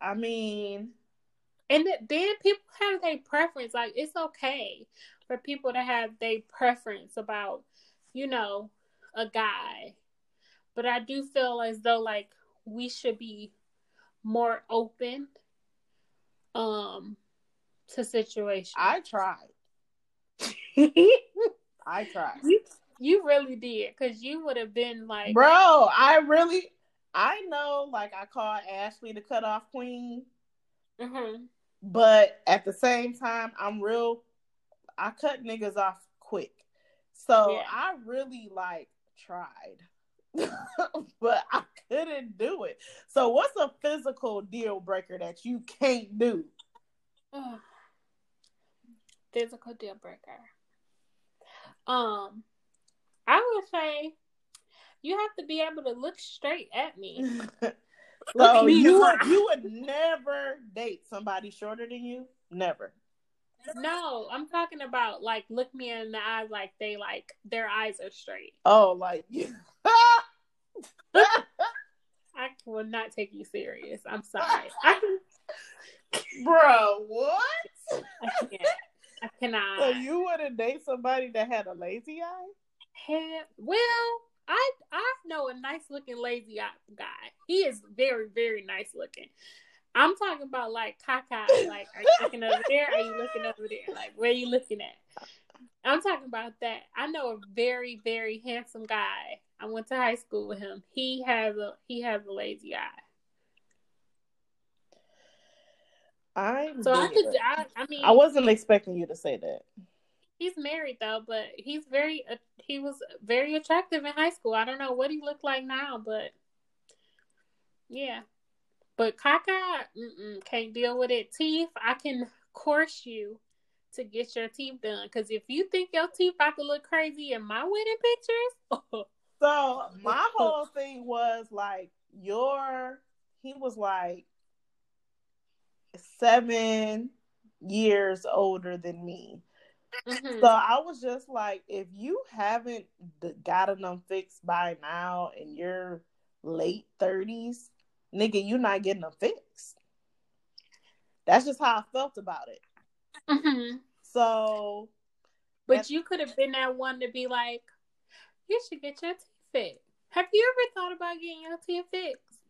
I mean, and then people have their preference. Like, it's okay for people to have their preference about, you know, a guy. But I do feel as though like we should be more open um to situations. I tried. [LAUGHS] I tried. You, you really did because you would have been like, bro. I really, I know. Like I called Ashley the cutoff queen, mm-hmm. But at the same time, I'm real I cut niggas off quick. So yeah. I really like tried. [LAUGHS] but I couldn't do it. So what's a physical deal breaker that you can't do? physical deal breaker. Um I would say you have to be able to look straight at me. [LAUGHS] so oh, you would you would never date somebody shorter than you? Never. No, I'm talking about like look me in the eyes like they like their eyes are straight. Oh, like [LAUGHS] I will not take you serious. I'm sorry. [LAUGHS] Bro, what? I can't. I cannot. So you wouldn't date somebody that had a lazy eye? Hell, well, I I know a nice looking lazy eye guy. He is very very nice looking. I'm talking about like caca. Like, are you looking over there? Are you looking over there? Like, where are you looking at? I'm talking about that. I know a very, very handsome guy. I went to high school with him. He has a he has a lazy eye. I so I could. I, I, mean, I wasn't expecting you to say that. He's married though, but he's very. Uh, he was very attractive in high school. I don't know what he looked like now, but yeah, but Kaka, can't deal with it. Teeth, I can course you to get your teeth done. Because if you think your teeth about to look crazy in my wedding pictures, so [LAUGHS] my whole thing was like your. He was like seven years older than me. Mm-hmm. So I was just like, if you haven't gotten them fixed by now in your late 30s, nigga, you're not getting them fixed. That's just how I felt about it. Mm-hmm. So, but you could have been that one to be like, you should get your teeth fixed. Have you ever thought about getting your teeth fixed?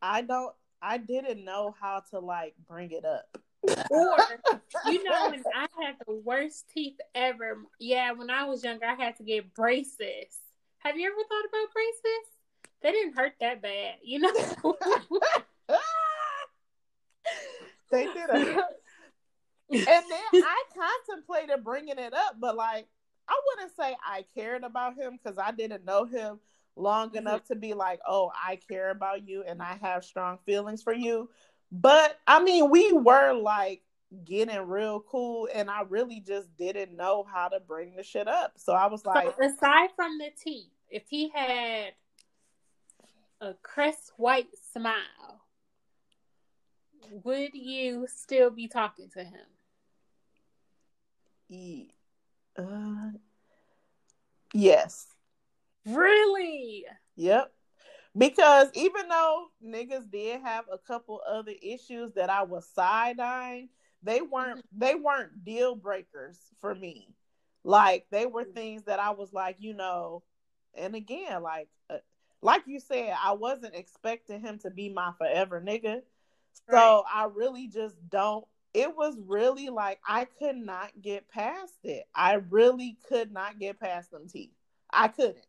I don't. I didn't know how to like bring it up. Or [LAUGHS] you know when I had the worst teeth ever. Yeah, when I was younger, I had to get braces. Have you ever thought about braces? they didn't hurt that bad, you know. [LAUGHS] they did [LAUGHS] and then I contemplated bringing it up, but like I wouldn't say I cared about him because I didn't know him long mm-hmm. enough to be like, oh, I care about you and I have strong feelings for you. But I mean, we were like getting real cool, and I really just didn't know how to bring the shit up. So I was like, so aside from the teeth, if he had a crest white smile, would you still be talking to him? Uh, yes. Really? Yep. Because even though niggas did have a couple other issues that I was side eyeing, they weren't they weren't deal breakers for me. Like they were things that I was like, you know, and again, like uh, like you said, I wasn't expecting him to be my forever nigga. So right. I really just don't it was really like I could not get past it. I really could not get past them teeth. I couldn't.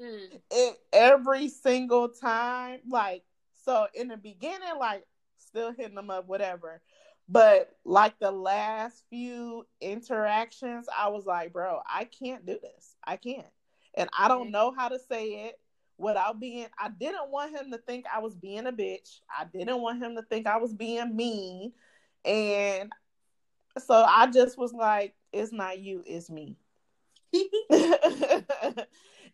Mm. It every single time, like so in the beginning, like still hitting them up, whatever. But like the last few interactions, I was like, bro, I can't do this. I can't. And I don't know how to say it without being I didn't want him to think I was being a bitch. I didn't want him to think I was being mean. And so I just was like, it's not you, it's me. [LAUGHS] [LAUGHS] [LAUGHS]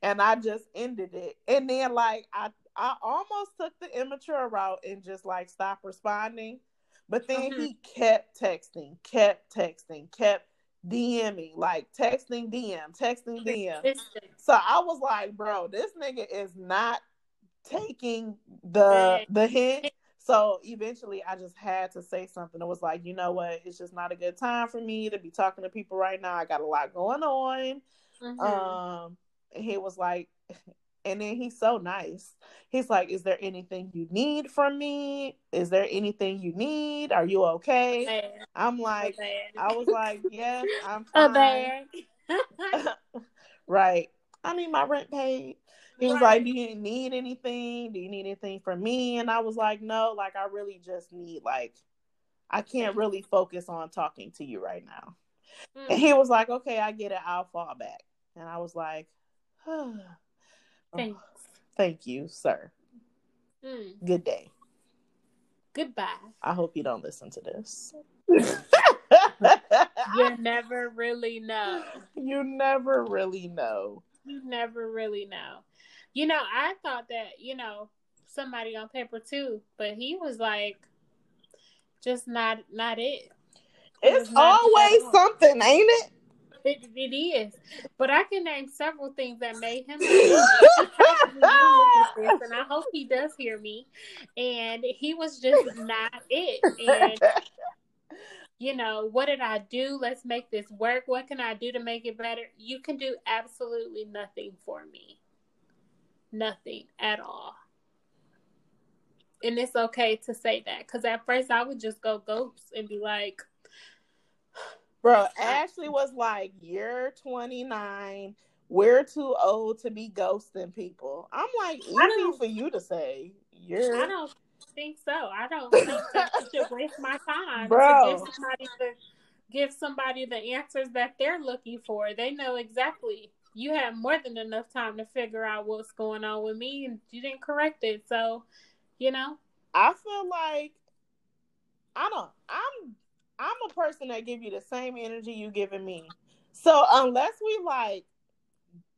and I just ended it. And then like I I almost took the immature route and just like stopped responding. But then mm-hmm. he kept texting, kept texting, kept DMing, like texting DM, texting DM. So I was like, bro, this nigga is not taking the the hint. So eventually I just had to say something. It was like, you know what? It's just not a good time for me to be talking to people right now. I got a lot going on. Mm-hmm. Um he was like [LAUGHS] and then he's so nice. He's like, Is there anything you need from me? Is there anything you need? Are you okay? I'm like, I was like, Yes, I'm [LAUGHS] fine. [LAUGHS] right. I need my rent paid. He was right. like, Do you need anything? Do you need anything from me? And I was like, No, like, I really just need, like, I can't really focus on talking to you right now. Mm. And he was like, Okay, I get it. I'll fall back. And I was like, [SIGHS] Thanks. [SIGHS] Thank you, sir. Mm. Good day. Goodbye. I hope you don't listen to this. [LAUGHS] you never really know. [LAUGHS] You never really know. You never really know. You know, I thought that, you know, somebody on paper too, but he was like just not not it. It's it always something, ain't it? It, it is, but I can name several things that made him. [LAUGHS] and I hope he does hear me. And he was just not it. And you know, what did I do? Let's make this work. What can I do to make it better? You can do absolutely nothing for me. Nothing at all. And it's okay to say that because at first I would just go ghost and be like, Bro, Ashley was like, You're 29. We're too old to be ghosting people. I'm like, easy for you to say. You're I don't think so. I don't [LAUGHS] think that you should waste my time Bro. to give somebody the give somebody the answers that they're looking for. They know exactly. You have more than enough time to figure out what's going on with me and you didn't correct it. So, you know. I feel like I don't I'm I'm a person that give you the same energy you giving me. So unless we like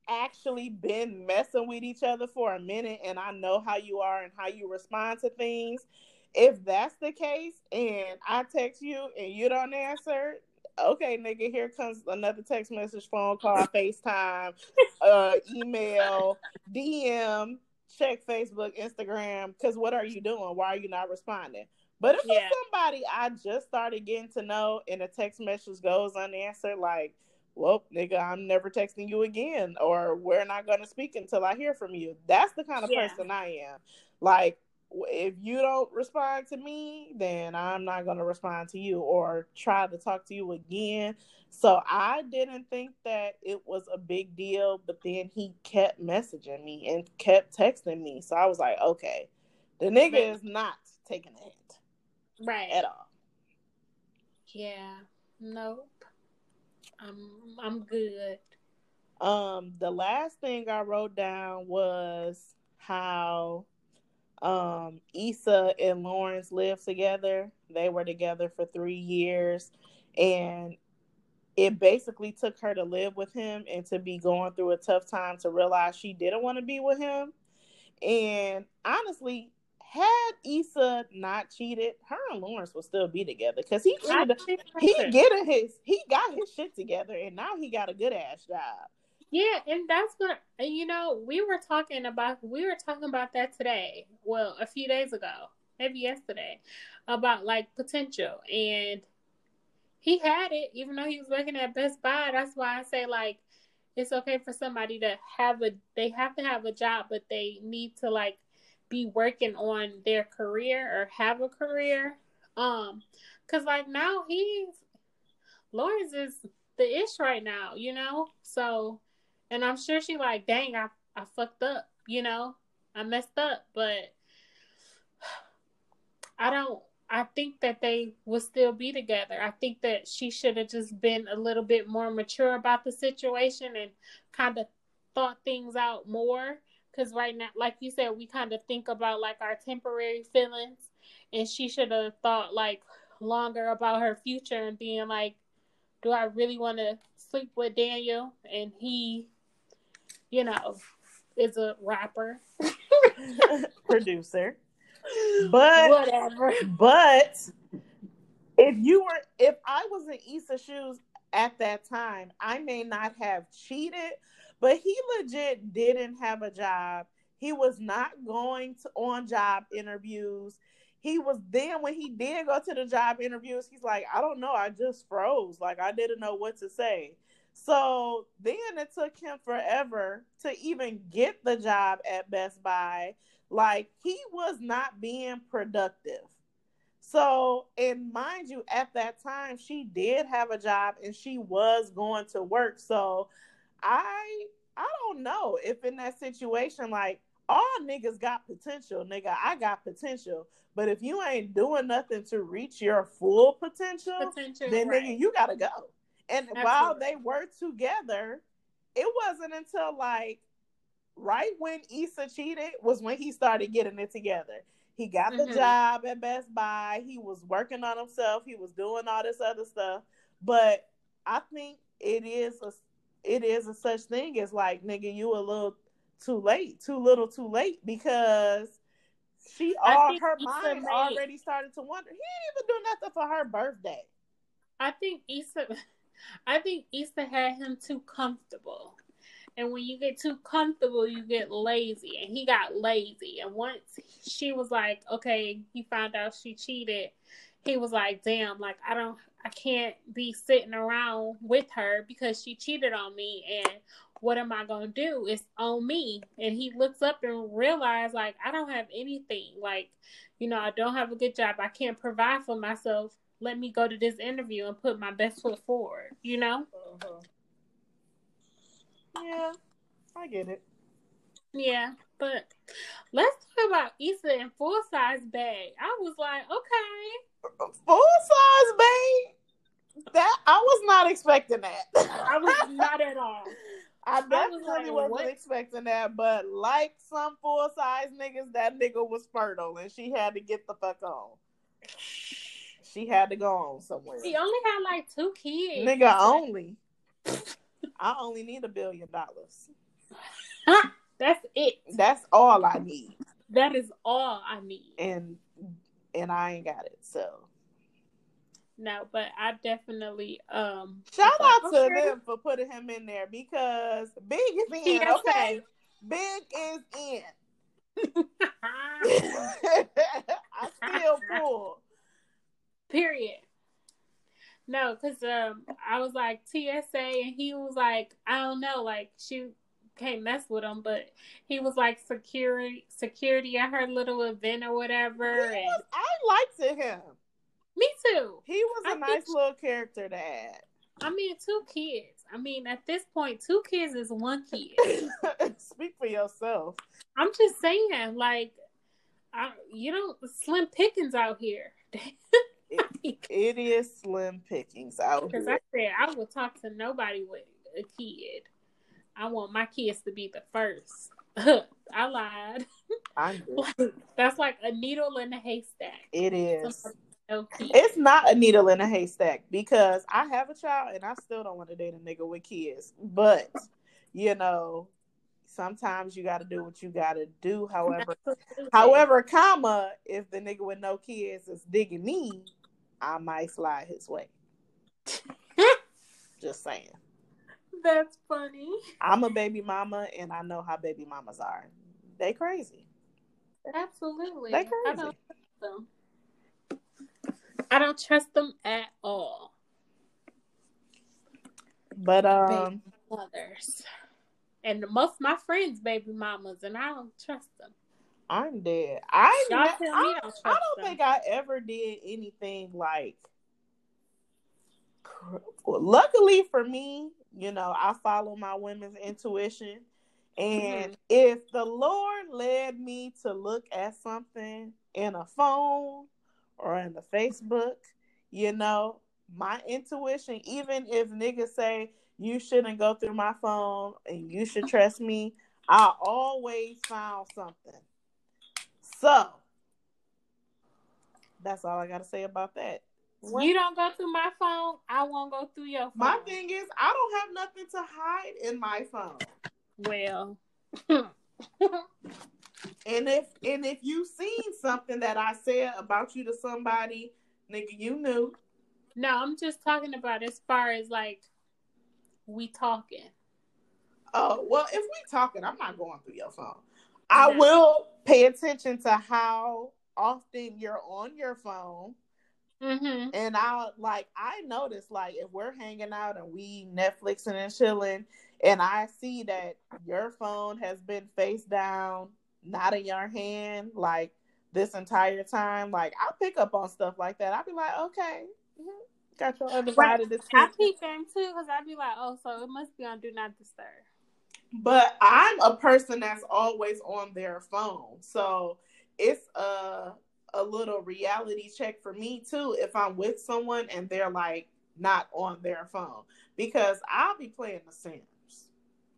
actually been messing with each other for a minute and I know how you are and how you respond to things, if that's the case and I text you and you don't answer, okay, nigga, here comes another text message, phone call, [LAUGHS] FaceTime, uh, email, DM, check Facebook, Instagram. Because what are you doing? Why are you not responding? But if yeah. it's somebody I just started getting to know and a text message goes unanswered, like, well, nigga, I'm never texting you again, or we're not going to speak until I hear from you. That's the kind of yeah. person I am. Like, if you don't respond to me, then I'm not going to respond to you or try to talk to you again. So I didn't think that it was a big deal, but then he kept messaging me and kept texting me. So I was like, okay, the nigga is not taking it right at all. Yeah, nope. I'm I'm good. Um, the last thing I wrote down was how um Issa and Lawrence lived together. They were together for three years, and it basically took her to live with him and to be going through a tough time to realize she didn't want to be with him. And honestly, had Issa not cheated, her and Lawrence would still be together because he he getting his he got his shit together and now he got a good ass job. Yeah, and that's what you know. We were talking about we were talking about that today. Well, a few days ago, maybe yesterday, about like potential and he had it, even though he was working at Best Buy. That's why I say like it's okay for somebody to have a they have to have a job, but they need to like be working on their career or have a career. Um, cause like now he's Lawrence is the ish right now, you know. So, and I'm sure she like, dang, I I fucked up, you know, I messed up, but I don't. I think that they will still be together. I think that she should have just been a little bit more mature about the situation and kind of thought things out more. Because right now, like you said, we kind of think about like our temporary feelings, and she should have thought like longer about her future and being like, do I really want to sleep with Daniel? And he, you know, is a rapper, [LAUGHS] producer. But whatever. But if you were, if I was in Issa's shoes at that time, I may not have cheated, but he legit didn't have a job. He was not going to on job interviews he was then when he did go to the job interviews, he's like, I don't know, I just froze. Like I didn't know what to say. So then it took him forever to even get the job at Best Buy. Like he was not being productive. So, and mind you, at that time, she did have a job and she was going to work. So I I don't know if in that situation, like all niggas got potential, nigga. I got potential. But if you ain't doing nothing to reach your full potential, potential then right. nigga, you gotta go. And Absolutely. while they were together, it wasn't until like right when Issa cheated was when he started getting it together. He got mm-hmm. the job at Best Buy. He was working on himself. He was doing all this other stuff. But I think it is a it is a such thing as like nigga, you a little too late, too little, too late because she all her mind already started to wonder. He didn't even do nothing for her birthday. I think Issa, [LAUGHS] I think Issa had him too comfortable, and when you get too comfortable, you get lazy, and he got lazy. And once she was like, "Okay," he found out she cheated. He was like, "Damn, like I don't, I can't be sitting around with her because she cheated on me, and what am I gonna do? It's on me. And he looks up and realizes like I don't have anything. Like, you know, I don't have a good job. I can't provide for myself. Let me go to this interview and put my best foot forward, you know? Uh-huh. Yeah, I get it. Yeah, but let's talk about Issa and full size bag. I was like, okay. Full size bag? That I was not expecting that. I was [LAUGHS] not at all. I definitely was not expecting that, but like some full size niggas, that nigga was fertile and she had to get the fuck on. She had to go on somewhere. She only had like two kids. Nigga, only. I only need a billion dollars. [LAUGHS] That's it. That's all I need. That is all I need. And and I ain't got it, so no, but I definitely um shout out to sure. them for putting him in there because Big is in. PSA. Okay, Big is in. [LAUGHS] [LAUGHS] I still pull. Period. No, because um, I was like TSA, and he was like, I don't know, like she can't mess with him, but he was like security, security at her little event or whatever. and was, I liked him. Me too. He was a I nice little character to add. I mean, two kids. I mean, at this point, two kids is one kid. [LAUGHS] Speak for yourself. I'm just saying, like, I, you don't slim pickings out here. it, it is slim pickings out here. Because I said I will talk to nobody with a kid. I want my kids to be the first. [LAUGHS] I lied. I [LAUGHS] That's like a needle in a haystack. It is. It's not a needle in a haystack because I have a child and I still don't want to date a nigga with kids. But you know, sometimes you got to do what you got to do. However, however, comma, if the nigga with no kids is digging me, I might slide his way. [LAUGHS] Just saying. That's funny. I'm a baby mama, and I know how baby mamas are. They crazy. Absolutely. They crazy. I don't trust them at all. But um, mothers, and most of my friends' baby mamas, and I don't trust them. I'm dead. I Y'all ne- tell me I, I don't I don't think I ever did anything like. Luckily for me, you know, I follow my women's intuition. And Mhm. if the Lord led me to look at something in a phone or in the Facebook, you know, my intuition, even if niggas say you shouldn't go through my phone and you should trust me, I always found something. So that's all I gotta say about that. You don't go through my phone, I won't go through your phone. My thing is, I don't have nothing to hide in my phone. Well, [LAUGHS] And if and if you seen something that I said about you to somebody, nigga, you knew. no, I'm just talking about as far as like we talking. Oh well, if we talking, I'm not going through your phone. I No. will pay attention to how often you're on your phone. Mm-hmm. And I like I notice like if we're hanging out and we Netflixing and chilling, and I see that your phone has been face down, not in your hand, like this entire time, like I'll pick up on stuff like that. I'll be like, okay, mhm, got your undivided I attention. I peep them too because I'd be like, oh, so it must be on Do Not Disturb. But I'm a person that's always on their phone, so it's a a little reality check for me too if I'm with someone and they're like not on their phone because I'll be playing The Sims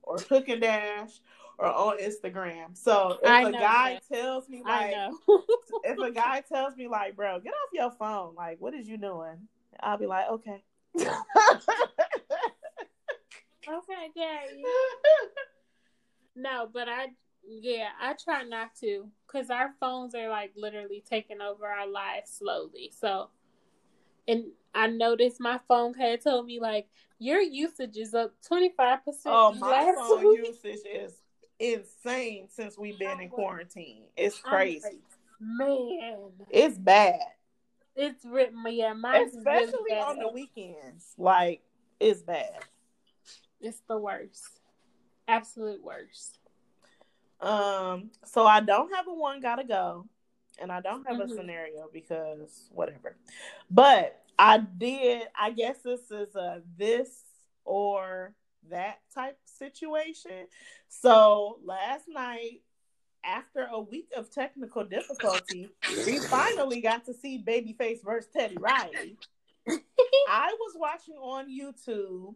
or Cooking Dash or on Instagram. So if I a know guy tells me like if a guy tells me like, bro, get off your phone, like what is you doing? I'll be like, okay. [LAUGHS] okay, Gary. No, but I, yeah, I try not to because our phones are like literally taking over our lives slowly. So, and I noticed my phone had told me like your usage is up twenty five percent. Oh, my phone usage is insane since we've been in quarantine. It's crazy. man. It's bad, It's written, yeah, mine especially on the weekends. Like it's bad. It's the worst, absolute worst. Um, so I don't have a one gotta go, and I don't have Mhm. a scenario because whatever. But I did. I guess this is a this or that type situation. So last night, after a week of technical difficulty, we finally got to see Babyface versus Teddy Riley. I was watching on YouTube.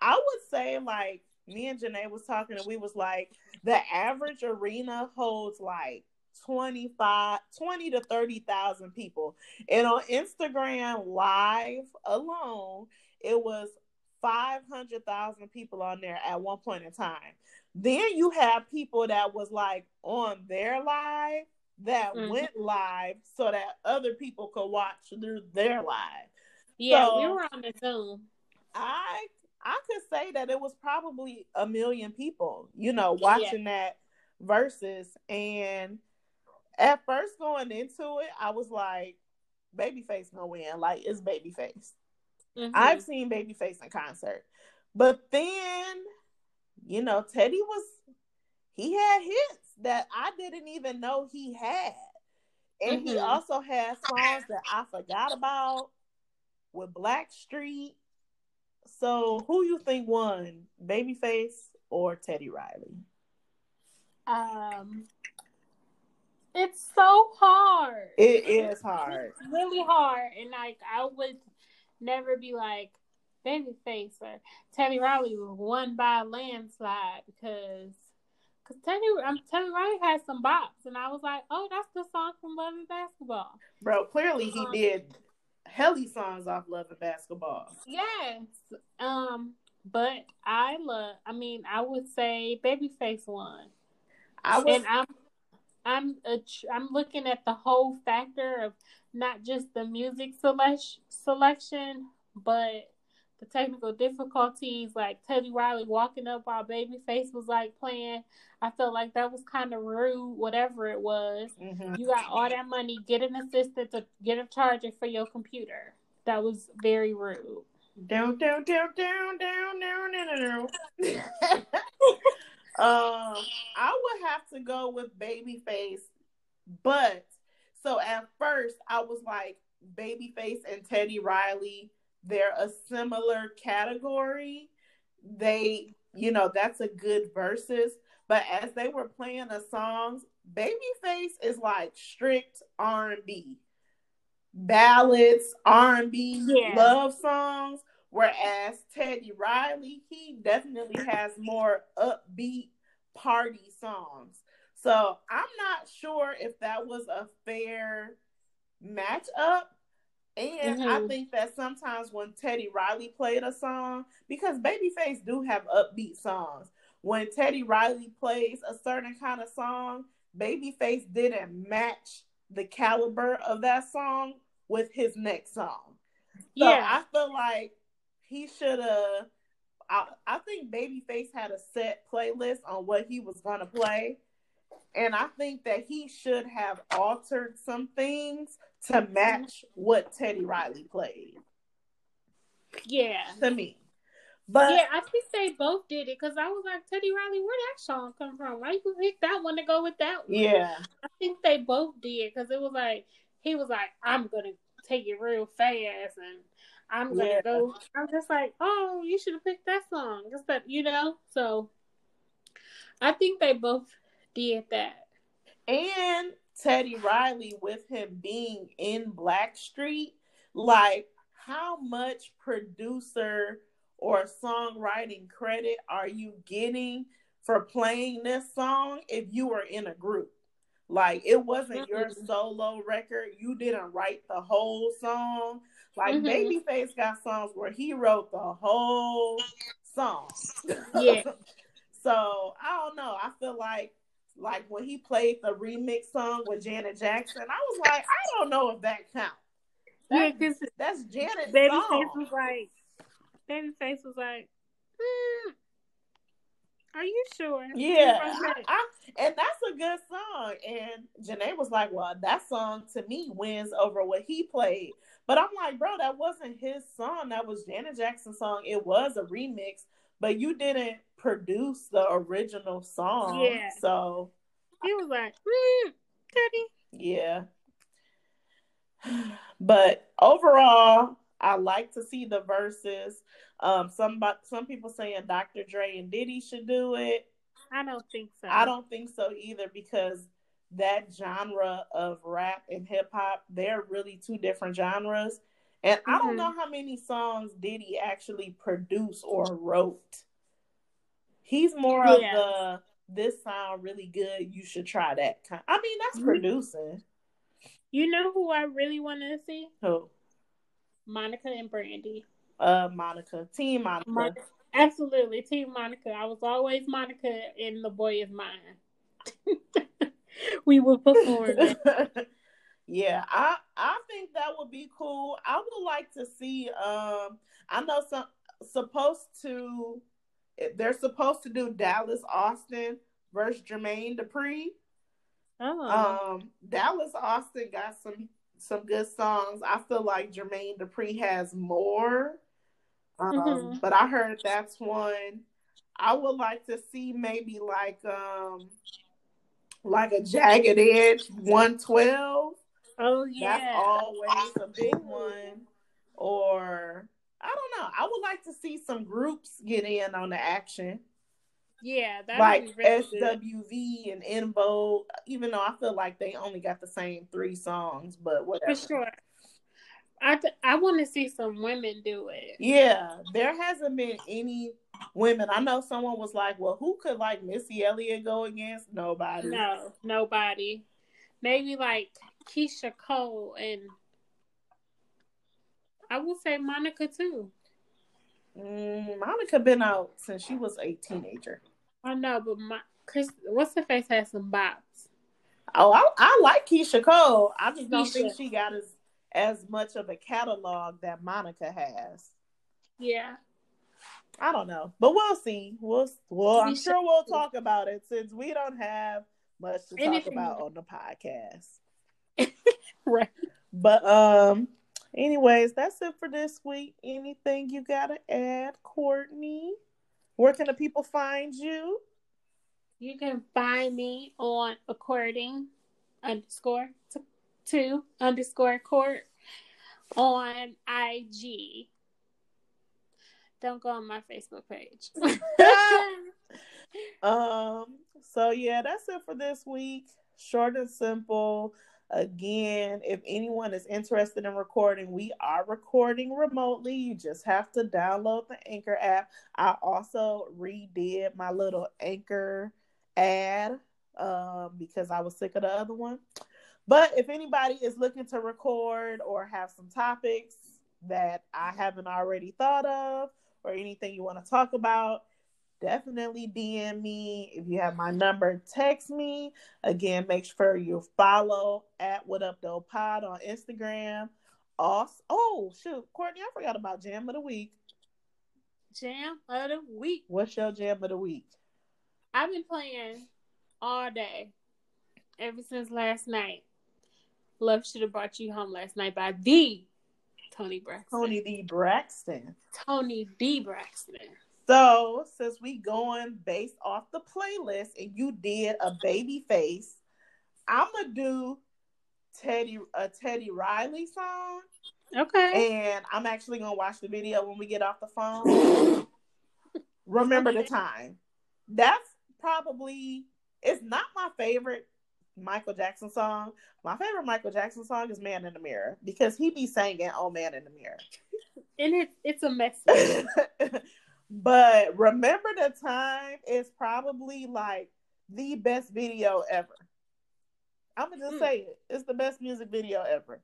I would say like me and Janae was talking and we was like the average arena holds like 25 20 to 30,000 people. And on Instagram live alone, it was 500,000 people on there at one point in time. Then you have people that was like on their live that Mhm. went live so that other people could watch through their live. Yeah, So- we were on the Zoom. I I could say that it was probably a million people, you know, watching that versus and at first going into it, I was like, Babyface gonna win. Like it's Babyface. Mhm. I've seen Babyface in concert. But then, you know, Teddy was he had hits that I didn't even know he had. And he Mhm. also had songs that I forgot about with Blackstreet. So who you think won, Babyface or Teddy Riley? Um, it's so hard. It is hard. It's really hard, and like I would never be like Babyface or Teddy Riley won by a landslide because because Teddy um, Teddy Riley had some bops, and I was like, oh, that's the song from Love and Basketball. Bro, clearly he did helly songs off Love and Basketball. Yes, um, but I love. I mean, I would say Babyface won. I was and I'm I'm a, tr- I'm looking at the whole factor of not just the music selection selection, but the technical difficulties, like Teddy Riley walking up while Babyface was like playing. I felt like that was kind of rude, whatever it was. mhm. You got all that money, get an assistant to get a charger for your computer. That was very rude. Down, down, down, down, down, down, down, down, down. [LAUGHS] um, I would have to go with Babyface, but so at first I was like Babyface and Teddy Riley. They're a similar category. They, you know, that's a good versus. But as they were playing the songs, Babyface is like strict R and B, ballads, R and B, Yeah. love songs. Whereas Teddy Riley, he definitely has more upbeat party songs. So I'm not sure if that was a fair matchup. And I Mhm. think that sometimes when Teddy Riley played a song, because Babyface do have upbeat songs, when Teddy Riley plays a certain kind of song, Babyface didn't match the caliber of that song with his next song. So Yeah. I feel like he should have. I, I think Babyface had a set playlist on what he was gonna play, and I think that he should have altered some things to mm-hmm. match what Teddy Riley played yeah. to me. But yeah, I think they both did it because I was like, Teddy Riley, where that song come from? Why you pick that one to go with that one? yeah, I think they both did because it was like he was like, I'm gonna take it real fast and I'm gonna Yeah. go. I'm just like, oh, you should have picked that song instead, you know. So I think they both did that. and Teddy Riley with him being in Blackstreet, like how much producer or songwriting credit are you getting for playing this song if you were in a group? Like it wasn't your Mhm. solo record. You didn't write the whole song. Like Mhm. Babyface got songs where he wrote the whole song. Yeah. [LAUGHS] so I don't know. I feel like like when he played the remix song with Janet Jackson, I was like, I don't know if that counts. Yeah, That- because that's Janet's Babyface song. was like, Babyface was like, hmm, are you sure? Yeah, I, I, and that's a good song. And Janae was like, "Well, that song to me wins over what he played." But I'm like, bro, that wasn't his song. That was Janet Jackson's song. It was a remix, but you didn't produce the original song. Yeah. So he was like, [SIGHS] hmm, Teddy. yeah. But overall, I like to see the verses. Um, some some people saying Dr. Dre and Diddy should do it. I don't think so. I don't think so either because that genre of rap and hip hop, they're really two different genres. And I don't know how many songs Diddy actually produced or wrote. He's more Yeah. of the this sound really good, you should try that kind. I mean, that's Mhm. producing. You know who I really want to see? Who? Monica and Brandy. Uh Monica. Team Monica. Mon- Absolutely, Team Monica. I was always Monica in The Boy Is Mine. [LAUGHS] we would perform. [LAUGHS] yeah, I I think that would be cool. I would like to see. Um, I know some supposed to. They're supposed to do Dallas Austin versus Jermaine Dupri. Oh, Um, Dallas Austin got some some good songs. I feel like Jermaine Dupri has more. Um, Mhm. but I heard that's one. I would like to see maybe like um like a jagged edge 112. Oh yeah. That's always a big one. Or I don't know. I would like to see some groups get in on the action. yeah, that like would be really good. SWV and En Vogue, even though I feel like they only got the same three songs, but whatever. For sure. I, th- I want to see some women do it. Yeah, there hasn't been any women. I know someone was like, "Well, who could like Missy Elliott go against?" Nobody. No, nobody. Maybe like Keyshia Cole and I would say Monica too. Mm, Monica been out since she was a teenager. I know, but my Chris, what's her face has some bops. Oh, I, I like Keyshia Cole. I just don't think she got as as much of a catalog that Monica has. Yeah, I don't know, but we'll see. We'll well, I'm sure we'll talk about it since we don't have much to talk Anything. about on the podcast. Right. But um, Anyways, that's it for this week. Anything you gotta add, Courtney? Where can the people find you? You can find me on according underscore to underscore court on IG. Don't go on my Facebook page. [LAUGHS] [LAUGHS] um. So yeah, that's it for this week. Short and simple. Again, if anyone is interested in recording, we are recording remotely. You just have to download the Anchor app. I also redid my little Anchor ad um, because I was sick of the other one. But if anybody is looking to record or have some topics that I haven't already thought of or anything you want to talk about, definitely DM me. If you have my number, text me. Again, make sure you follow at What Up Doe Pod on Instagram. Also, oh shoot, Courtney, I forgot about Jam of the Week. Jam of the Week. What's your Jam of the Week? I've been playing all day, ever since last night. Love should have brought you home last night by the Toni Braxton. Toni D. Braxton. Toni D. Braxton. So since we going based off the playlist and you did a Babyface, I'm gonna do Teddy a Teddy Riley song. Okay. And I'm actually gonna watch the video when we get off the phone. [LAUGHS] Remember okay. the time. That's probably it's not my favorite Michael Jackson song. My favorite Michael Jackson song is Man in the Mirror because he be singing Oh Man in the Mirror. [LAUGHS] And it's it's a message. [LAUGHS] But remember the time is probably like the best video ever. I'm gonna just mm. say it. It's the best music video ever.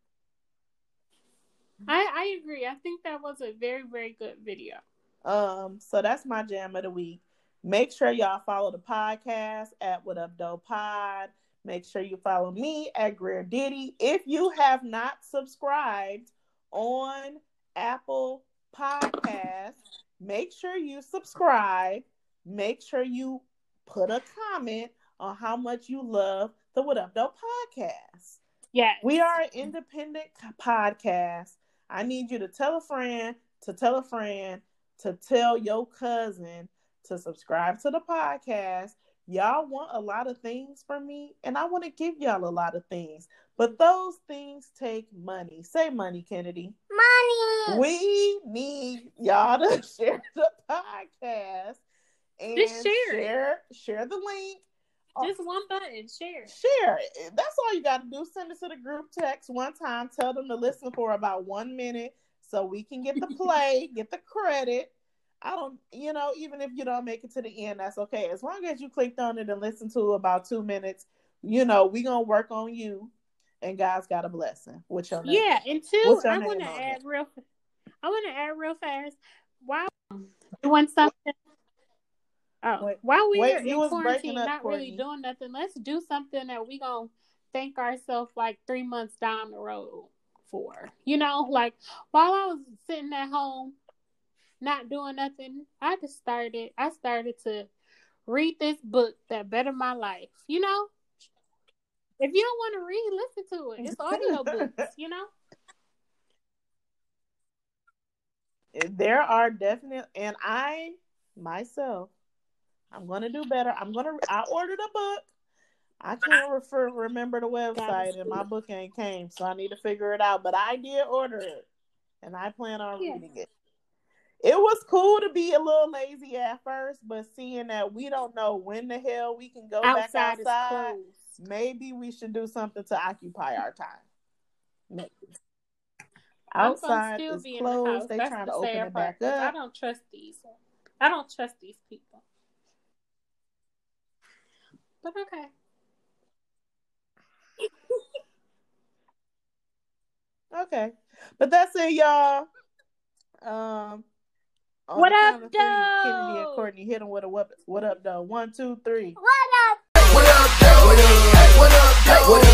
I I agree. I think that was a very very good video. Um, so that's my jam of the week. Make sure y'all follow the podcast at What Up Doe Pod. Make sure you follow me at Greer Diddy. If you have not subscribed on Apple Podcasts, make sure you subscribe. Make sure you put a comment on how much you love the What Up Doe podcast. Yeah. We are an independent podcast. I need you to tell a friend, to tell a friend, to tell your cousin to subscribe to the podcast. Y'all want a lot of things from me, and I want to give y'all a lot of things. But those things take money. Say money, Kennedy. Money. We need y'all to [LAUGHS] share the podcast and Just share share, share the link. Uh, Just one button, share. Share. That's all you got to do. Send it to the group text one time. Tell them to listen for about one minute so we can get the play, [LAUGHS] get the credit. I don't, you know, even if you don't make it to the end, that's okay. As long as you clicked on it and listened to about two minutes, you know, we gonna work on you and God's got a blessing. What's your name? Yeah, and two, I want to add it? real. I want to add real fast. Wow, doing something. Oh, wait, while we wait, in quarantine, up, not Courtney. really doing nothing, let's do something that we gonna thank ourselves like three months down the road for. You know, like while I was sitting at home, not doing nothing, I just started. I started to read this book that bettered my life. You know, if you don't want to read, listen to it. It's audio books, [LAUGHS] you know. There are definite, and I myself, I'm gonna do better. I'm gonna. I ordered a book. I can't refer remember the website, and my book ain't came, so I need to figure it out. But I did order it, and I plan on yeah. reading it. It was cool to be a little lazy at first, but seeing that we don't know when the hell we can go outside back outside maybe we should do something to occupy our time. Maybe. Outside is closed. The they trying to open it back up. I don't trust these. I don't trust these people. But okay. okay. But that's it, y'all. Um what up, though? Kennedy and Courtney hit them with a what, what up, though? One, two, three. What up? What